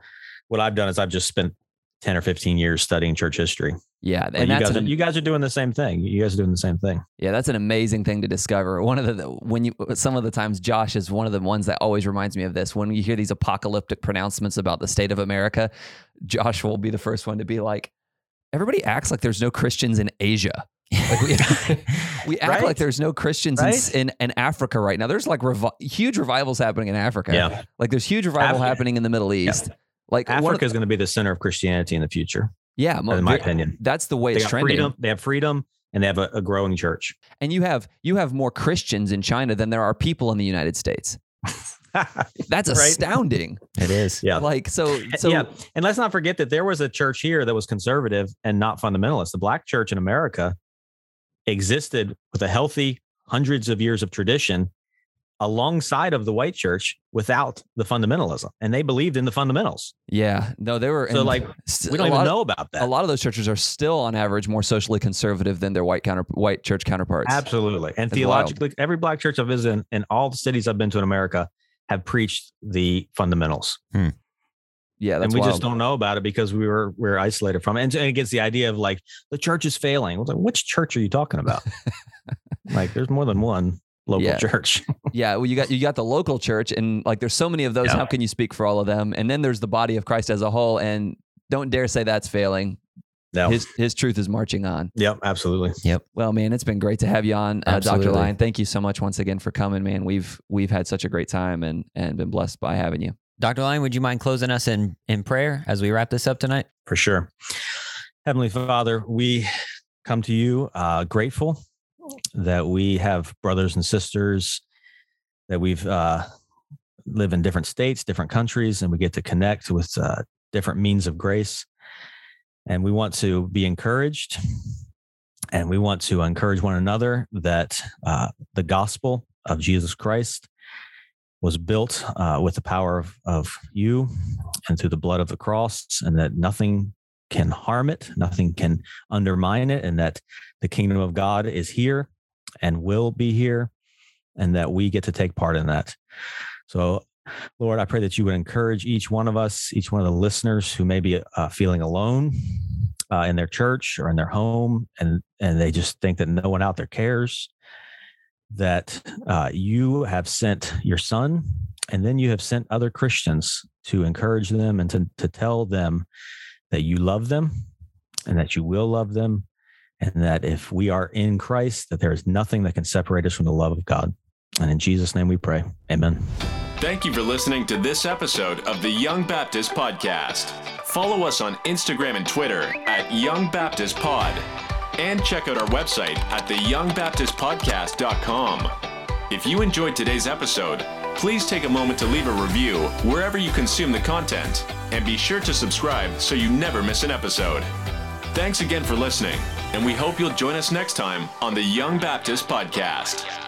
what I've done is I've just spent 10 or 15 years studying church history. Yeah, And you guys, are, an, you guys are doing the same thing. You guys are doing the same thing. yeah, that's an amazing thing to discover. One of the when you uh, some of the times Josh is one of the ones that always reminds me of this. When you hear these apocalyptic pronouncements about the state of America, Josh will be the first one to be like, "Everybody acts like there's no Christians in Asia." Like we, we act Right? like there's no Christians Right? in, in in Africa right now. There's like revi- huge revivals happening in Africa. Yeah. like there's huge revival happening in the Middle East. Like one of Africa is going to be the center of Christianity in the future, Yeah, in my opinion. that's the way They it's trending. freedom. They have freedom, and they have a, a growing church. And you have you have more Christians in China than there are people in the United States. That's Right. astounding. It is. yeah, Like so so yeah. And let's not forget that there was a church here that was conservative and not fundamentalist. The black church in America existed with a healthy hundreds of years of tradition alongside of the white church without the fundamentalism, and they believed in the fundamentals. yeah, no, they were So, and like, We don't even lot, know about that. A lot of those churches are still on average more socially conservative than their white counter white church counterparts. Absolutely. And It's theologically, every black church I've visited in, in all the cities I've been to in America have preached the fundamentals. Hmm. Yeah, that's and we wild. just don't know about it because we were we are isolated from it. And, and it gets the idea of like the church is failing. I was like, which church are you talking about? Like there's more than one local Yeah. church. Yeah, well, you got you got the local church, and like there's so many of those. Yeah. How can you speak for all of them? And then there's the body of Christ as a whole, and don't dare say that's failing. No. His his truth is marching on. yep, absolutely. Yep. Well, man, it's been great to have you on, uh, Dr. Lyon. Thank you so much once again for coming, man. We've we've had such a great time and and been blessed by having you. Dr. Lyon, would you mind closing us in, in prayer as we wrap this up tonight? For sure. Heavenly Father, we come to you uh, grateful that we have brothers and sisters that we've uh, live in different states, different countries, and we get to connect with uh, different means of grace. And we want to be encouraged, and we want to encourage one another that uh, the gospel of Jesus Christ was built uh, with the power of, of you and through the blood of the cross, and that nothing can harm it, nothing can undermine it, and that the kingdom of God is here and will be here, and that we get to take part in that. So, Lord, I pray that you would encourage each one of us, each one of the listeners who may be uh, feeling alone uh, in their church or in their home, and and they just think that no one out there cares. That uh, you have sent your Son, and then you have sent other Christians to encourage them and to to tell them that you love them and that you will love them and that if we are in Christ that there is nothing that can separate us from the love of God. And in Jesus name we pray. Amen. Thank you for listening to this episode of the Young Baptist Podcast. Follow us on Instagram and Twitter at Young Baptist Pod. And check out our website at theyoungbaptistpodcast.com. If you enjoyed today's episode, please take a moment to leave a review wherever you consume the content. And be sure to subscribe so you never miss an episode. Thanks again for listening, and we hope you'll join us next time on the Young Baptist Podcast.